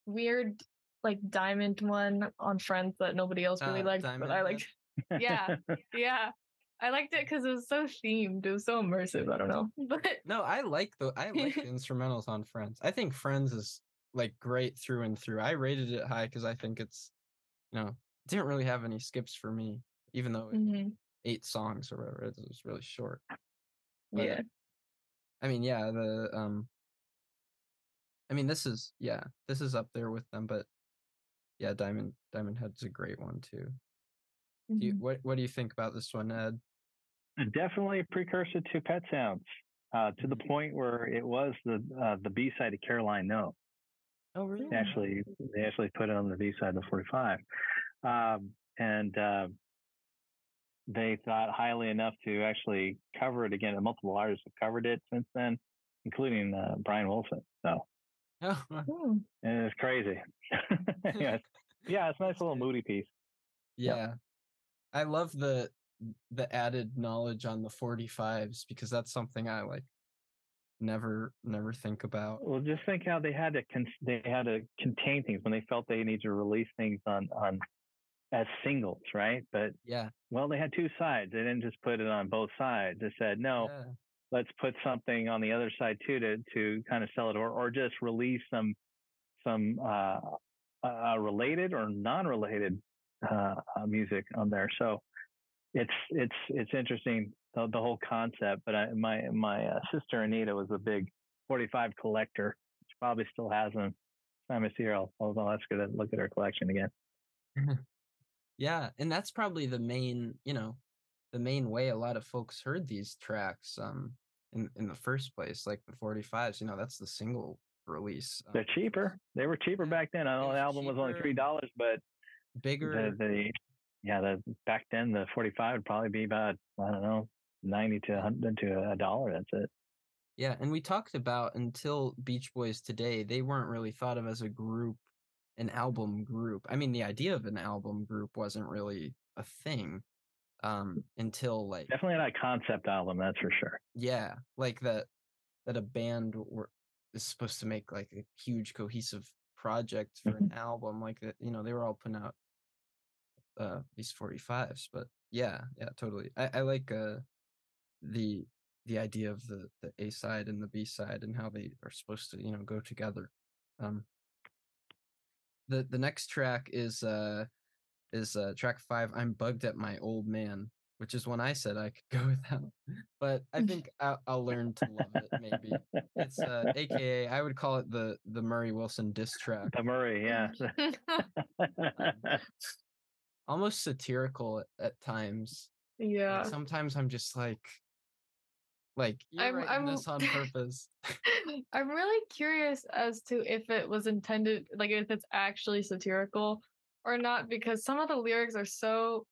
weird like diamond one on Friends that nobody else really Uh, liked, Diamond but I liked. Yeah, yeah. I liked it because it was so themed. It was so immersive. I don't know, but no, I like the I like the instrumentals on Friends. I think Friends is like great through and through. I rated it high because I think it's you know, it didn't really have any skips for me, even though it Mhm. Eight songs or whatever. It was really short. But, yeah, I mean, yeah, the um I mean this is yeah, this is up there with them, but yeah, Diamond Diamond Head's a great one too. Do you, Mhm. what what do you think about this one, Ed? Definitely a precursor to Pet Sounds, uh, to the point where it was the uh, the B side of Caroline No. Oh really? They actually they actually put it on the B side of 45, um, and uh, they thought highly enough to actually cover it again. And multiple artists have covered it since then, including uh, Brian Wilson. So Oh, Hmm. and it's crazy. yeah, it's, yeah, it's a nice little moody piece. Yeah. I love the the added knowledge on the 45s because that's something I like never never think about. Well, just think how they had to con- they had to contain things when they felt they needed to release things on on as singles, right? But Yeah. well, they had two sides. They didn't just put it on both sides. They said, no, yeah. let's put something on the other side too to to kind of sell it, or or just release some some uh, uh related or non-related uh, uh, music on there. So it's it's it's interesting the, the whole concept. But I, my my uh, sister Anita was a big 45 collector. She probably still has them. Time I see her, I'll, I'll I'll ask her to look at her collection again. Yeah, and that's probably the main, you know, the main way a lot of folks heard these tracks um in in the first place, like the 45s, you know, that's the single release. um, They're cheaper. They were cheaper back then. I know the album was only three dollars, but bigger the, the yeah the back then the 45 would probably be about i don't know 90 to 100 to a dollar that's it Yeah, and we talked about until Beach Boys today, they weren't really thought of as a group, an album group. I mean, the idea of an album group wasn't really a thing um until like definitely not a concept album that's for sure yeah, like that that a band were, is supposed to make like a huge cohesive project for an album like that, you know, they were all putting out uh these 45s, but yeah, yeah, totally. I I like uh the the idea of the the A side and the B side and how they are supposed to you know go together. Um, the the next track is uh is uh track five. I'm bugged at my old man, which is one I said I could go without, but I think I'll, I'll learn to love it. Maybe it's uh AKA I would call it the the Murray Wilson diss track. the murray yeah Almost satirical at, at times. Like, yeah. sometimes I'm just like, like you're I'm- writing I'm- this on purpose. I'm really curious as to if it was intended, like if it's actually satirical or not, because some of the lyrics are so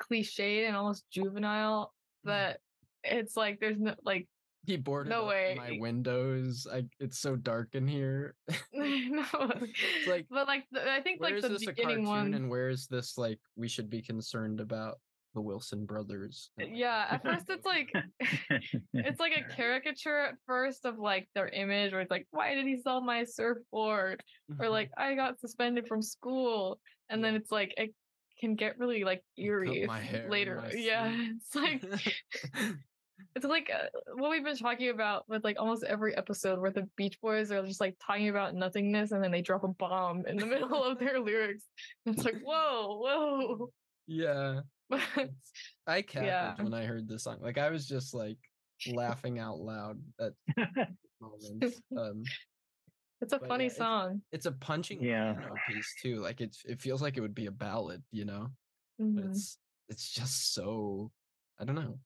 cliched and almost juvenile Mm. that it's like there's no like He boarded No way. my windows. I it's so dark in here. no, like, but like the, I think Where like is the this a beginning cartoon one. and where is this like we should be concerned about the Wilson brothers? Yeah, at first it's like it's like a caricature at first of like their image where it's like, why did he sell my surfboard? Or like I got suspended from school. And then it's like it can get really like eerie my hair in later. Yeah. It's like it's like uh, what we've been talking about with like almost every episode where the Beach Boys are just like talking about nothingness and then they drop a bomb in the middle of their lyrics. And it's like, whoa, whoa. yeah. It's- I cackled Yeah. when I heard the song. Like I was just like laughing out loud at moments. Um it's a funny yeah, song. it's a punching Yeah. piece too. Like it's it feels like it would be a ballad, you know? But Mhm. it's it's just so I don't know.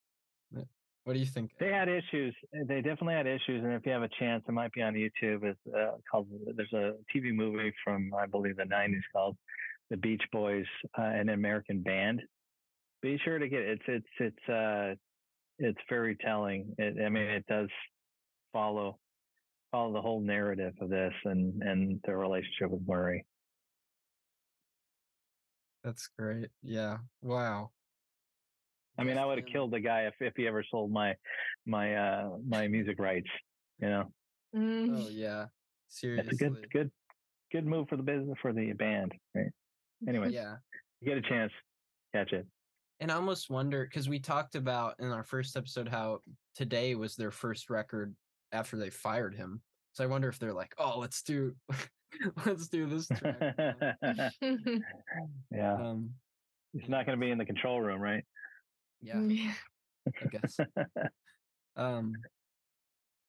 What- do you think? They had issues. They definitely had issues, and if you have a chance, it might be on YouTube. It's uh, called. There's a TV movie from I believe the '90s called "The Beach Boys," uh, an American band. Be sure to get it. It's it's it's uh it's very telling. It, I mean, it does follow follow the whole narrative of this and and their relationship with Murray. That's great. Yeah. Wow. I mean, I would have killed the guy if if he ever sold my my uh my music rights. You know, Mm. Oh yeah. that's Seriously. a good good good move for the business for the band. Right. Anyway, Yeah. you get a chance, catch it. And I almost wonder because we talked about in our first episode how today was their first record after they fired him. So I wonder if they're like, oh, let's do let's do this track. yeah, um it's not going to be in the control room, right? yeah, Yeah. I guess. Um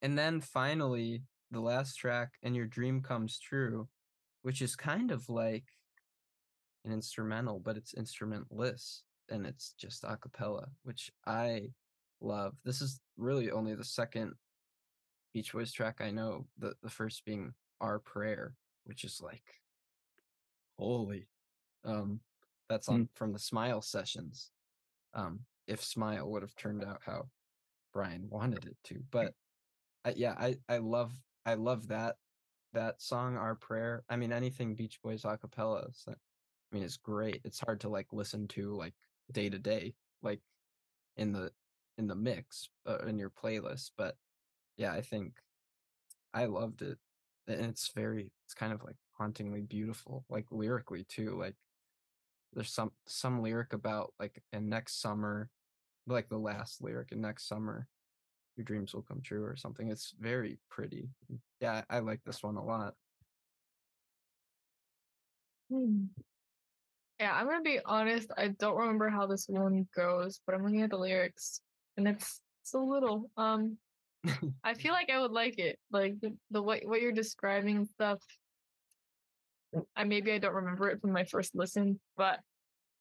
and then finally the last track and your dream comes true, which is kind of like an instrumental, but it's instrumentless and it's just a cappella, which I love. This is really only the second Beach Boys track I know, the, the first being Our Prayer, which is like holy. Um that's on from the Smile sessions. Um if Smile would have turned out how Brian wanted it to. But I, yeah, I I love I love that that song Our Prayer. I mean anything Beach Boys a cappella. is, uh, I mean it's great. It's hard to like listen to like day to day like in the in the mix uh, in your playlist, but yeah, I think I loved it. And it's very it's kind of like hauntingly beautiful like lyrically too like there's some some lyric about like and next summer like the last lyric and next summer your dreams will come true or something it's very pretty yeah i like this one a lot Hmm. Yeah, I'm gonna be honest. I don't remember how this one goes, but I'm looking at the lyrics, and it's it's a little. Um, I feel like I would like it, like the, the what what you're describing and stuff. I maybe I don't remember it from my first listen, but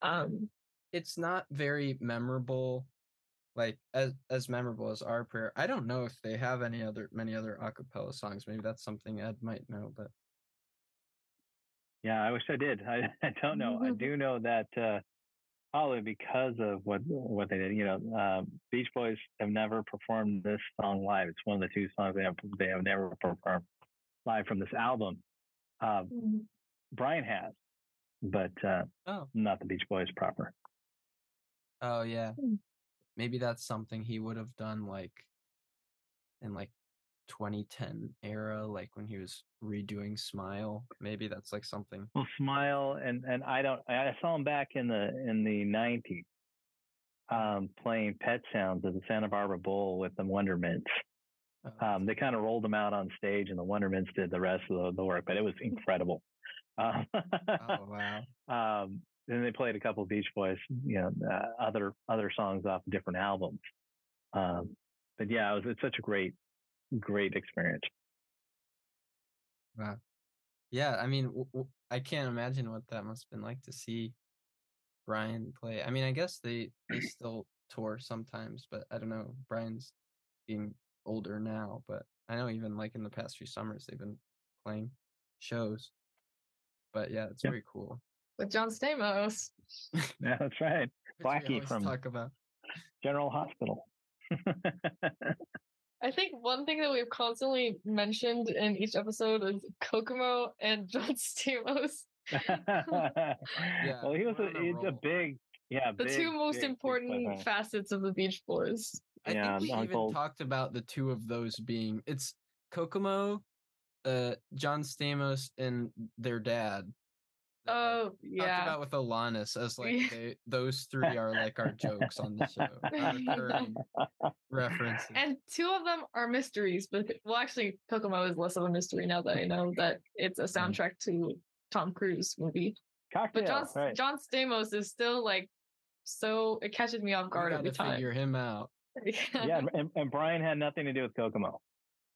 um, it's not very memorable like as as memorable as our prayer i don't know if they have any other many other a cappella songs maybe that's something ed might know but Yeah, I wish I did. I, I don't know. I do know that uh, probably because of what what they did. You know, um, Beach Boys have never performed this song live. It's one of the two songs they have they have never performed live from this album. Um, mm, Brian has, but uh, oh not the Beach Boys proper. oh yeah Hmm. maybe that's something he would have done like in like 2010 era like when he was redoing smile maybe that's like something Well, Smile and and I don't. I saw him back in the in the '90s um, playing Pet Sounds at the Santa Barbara Bowl with the Wondermints. uh, Um, they kind of rolled them out on stage, and the Wondermints did the rest of the, the work. But it was incredible. Um, oh wow um, then they played a couple of Beach Boys, you know, uh, other other songs off different albums. Um, but yeah, it was it's such a great great experience. Wow. Yeah, I mean, w- w- I can't imagine what that must have been like to see Brian play. I mean, I guess they they still tour sometimes, but I don't know. Brian's being older now, but I know even like in the past few summers they've been playing shows. But yeah, it's very cool. with John Stamos. Yeah, that's right. Blackie from- talk about. General Hospital. I think one thing that we've constantly mentioned in each episode is Kokomo and John Stamos. well, he was a, a he's a big, yeah, The big, two most big, big important Cliffhanger. facets of the Beach Boys. I Yeah, think we Uncle- even talked about the two of those being it's Kokomo, uh, John Stamos, and their dad. That, like, Oh talked yeah. about with Alanis as like Yeah. they, those three are like our jokes on the show, our references. And two of them are mysteries, but well, actually, Kokomo is less of a mystery now that I know that it's a soundtrack to Tom Cruise movie. Cocktail, But John right? John Stamos is still like so it catches me off We guard every gotta time. figure him out. yeah, and, and Brian had nothing to do with Kokomo.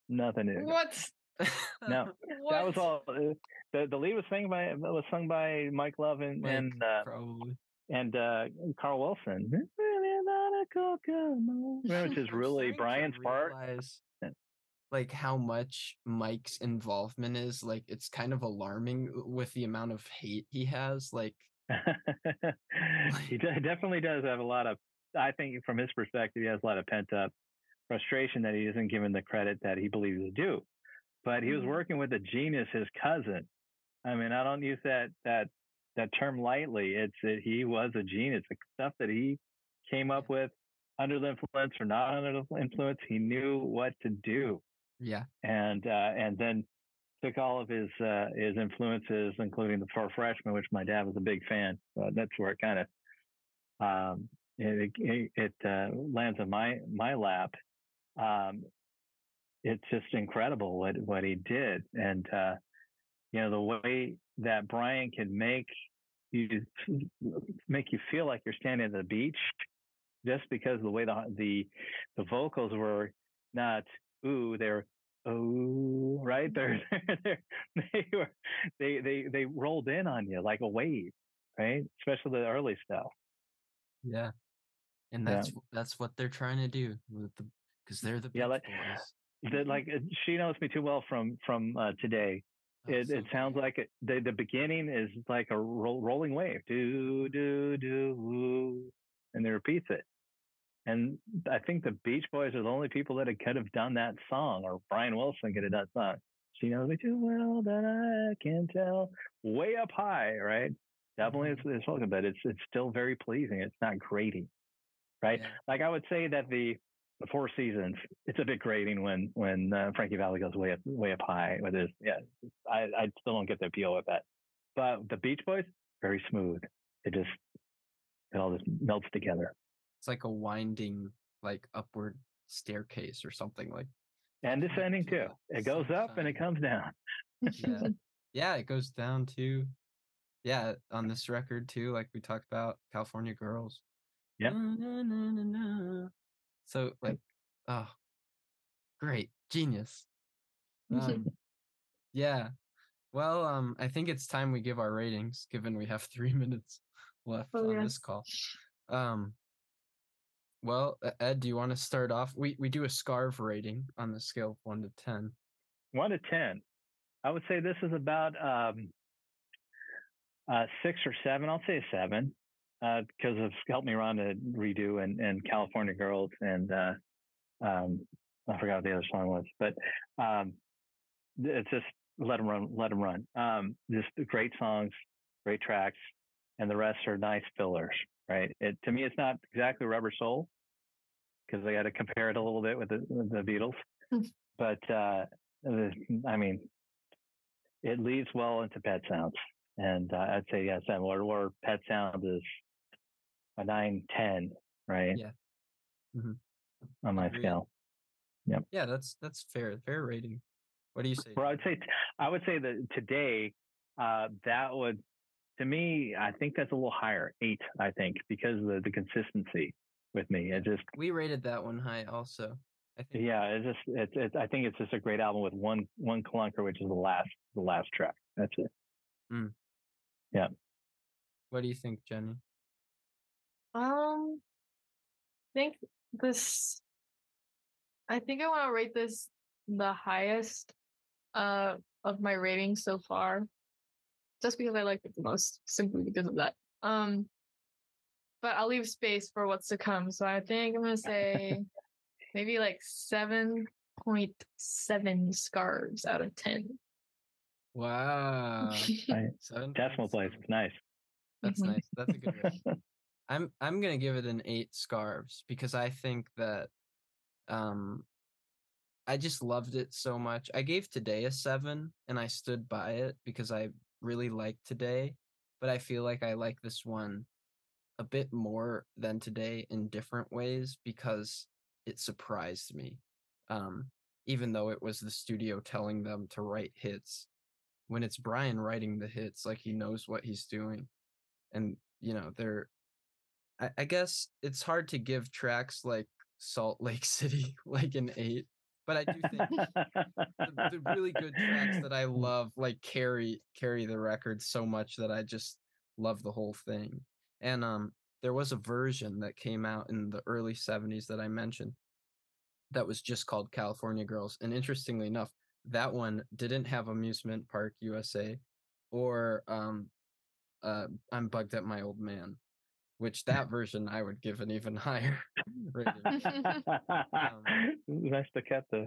Nothing to do. what? No, What? that was all. uh, The the lead was sung by was sung by Mike Love and Mike, and uh, probably. and uh, Carl Wilson. Really not a Kokomo, which is really Brian's part. Like how much Mike's involvement is, like it's kind of alarming with the amount of hate he has. Like, he de- definitely does have a lot of. I think from his perspective, he has a lot of pent up frustration that he isn't given the credit that he believes is due. But he was Mhm. working with a genius, his cousin. I mean, I don't use that that that term lightly. It's that he was a genius. The stuff that he came up with under the influence or not under the influence, he knew what to do yeah, and uh, and then took all of his uh, his influences, including the Four Freshmen, which my dad was a big fan. So that's where it kind of um, it it, it uh, lands on my my lap. Um, it's just incredible what what he did, and uh, you know the way that Brian can make you make you feel like you're standing at the beach just because of the way the the the vocals were not ooh they're oh right they're, they're they were they they they rolled in on you like a wave right especially the early stuff yeah, and Yeah. that's that's what they're trying to do with the because they're the Yeah, like- Boys. That like uh, she knows me too well from from uh, today. It, it sounds like it, the the beginning is like a ro- rolling wave do do do woo, and it repeats it. And i think the beach boys are the only people that could have done that song or brian wilson could have done that song. She knows me too well that i can tell. Way up high right? Definitely it's, it's welcome but it's it's still very pleasing. It's not grating right? Yeah. like i would say that the the four seasons it's a bit grating when when uh, frankie Valli goes way up way up high with his yeah I, I still don't get the appeal with that. But the Beach Boys, very smooth. It just it all just melts together. It's like a winding, like upward staircase or something like. And descending too. yeah, It goes up and it comes down. Yeah, yeah, it goes down too. Yeah, on this record too, like we talked about, California Girls. Yep. So like, oh, great, genius. Um, yeah. Well, um, I think it's time we give our ratings, given we have three minutes left Oh, on this call. Um, well, Ed, do you want to start off? We we do a scarf rating on the scale of one to ten. One to ten. I would say this is about um uh six or seven. I'll say seven. Uh because of Help Me Rhonda redo and, and California Girls and uh um I forgot what the other song was. But um it's just let them run, let them run. Um, just great songs, great tracks, and the rest are nice fillers, right? It to me, it's not exactly Rubber Soul because I got to compare it a little bit with the, with the Beatles, but uh, I mean, it leads well into Pet Sounds, and uh, I'd say yes, and or Pet Sounds is a nine ten, right? Yeah. Mhm. On my Agreed. scale. Yeah, Yeah, that's that's fair. Fair rating. What do you say? Well, I'd say I would say that today uh, that would to me I think that's a little higher eight I think because of the, the consistency with me it just We rated that one high also. I think. yeah it's just it's, it's I think it's just a great album with one one clunker which is the last the last track that's it Yeah. What do you think, Genny? Um, I think this. I think I want to rate this the highest uh of my ratings so far, just because I liked it the most, simply because of that. Um, but I'll leave space for what's to come. So I think I'm gonna say maybe like seven point seven 8.7 scarves out of 10. Wow. Right. Seven Decimal point place is nice. That's Mhm. nice. That's a good rating. I'm I'm gonna give it an eight scarves because I think that um I just loved it so much. I gave today a seven and I stood by it because I really liked today, but I feel like I like this one a bit more than today in different ways because it surprised me. Um even though it was the studio telling them to write hits when it's Brian writing the hits like he knows what he's doing and you know they're I, I guess it's hard to give tracks like Salt Lake City like an eight, but I do think the, the really good tracks that I love like carry carry the record so much that I just love the whole thing. And um there was a version that came out in the early 70s that I mentioned that was just called California Girls. And interestingly enough, that one didn't have Amusement Park USA or um uh I'm bugged at my old man, which that version I would give an even higher rating. nice to cut the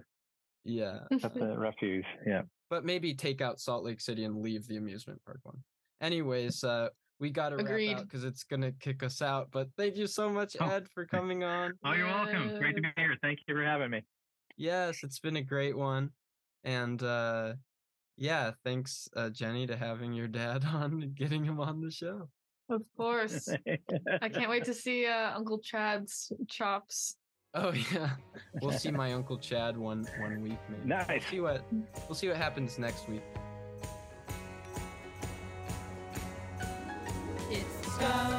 Yeah. cut the refuse. Yeah. but maybe take out Salt Lake City and leave the amusement park one. Anyways, uh, we got to wrap Agreed. out because it's gonna kick us out. But thank you so much, Oh, Ed, for coming on. Oh, you're welcome. Great to be here. Thank you for having me. Yes, it's been a great one, and uh, yeah, thanks, uh, Genny, to having your dad on and getting him on the show. Of course. I can't wait to see uh, Uncle Chad's chops. Oh yeah, we'll see my Uncle Chad one one week maybe. Nice. We'll see what we'll see what happens next week. It's.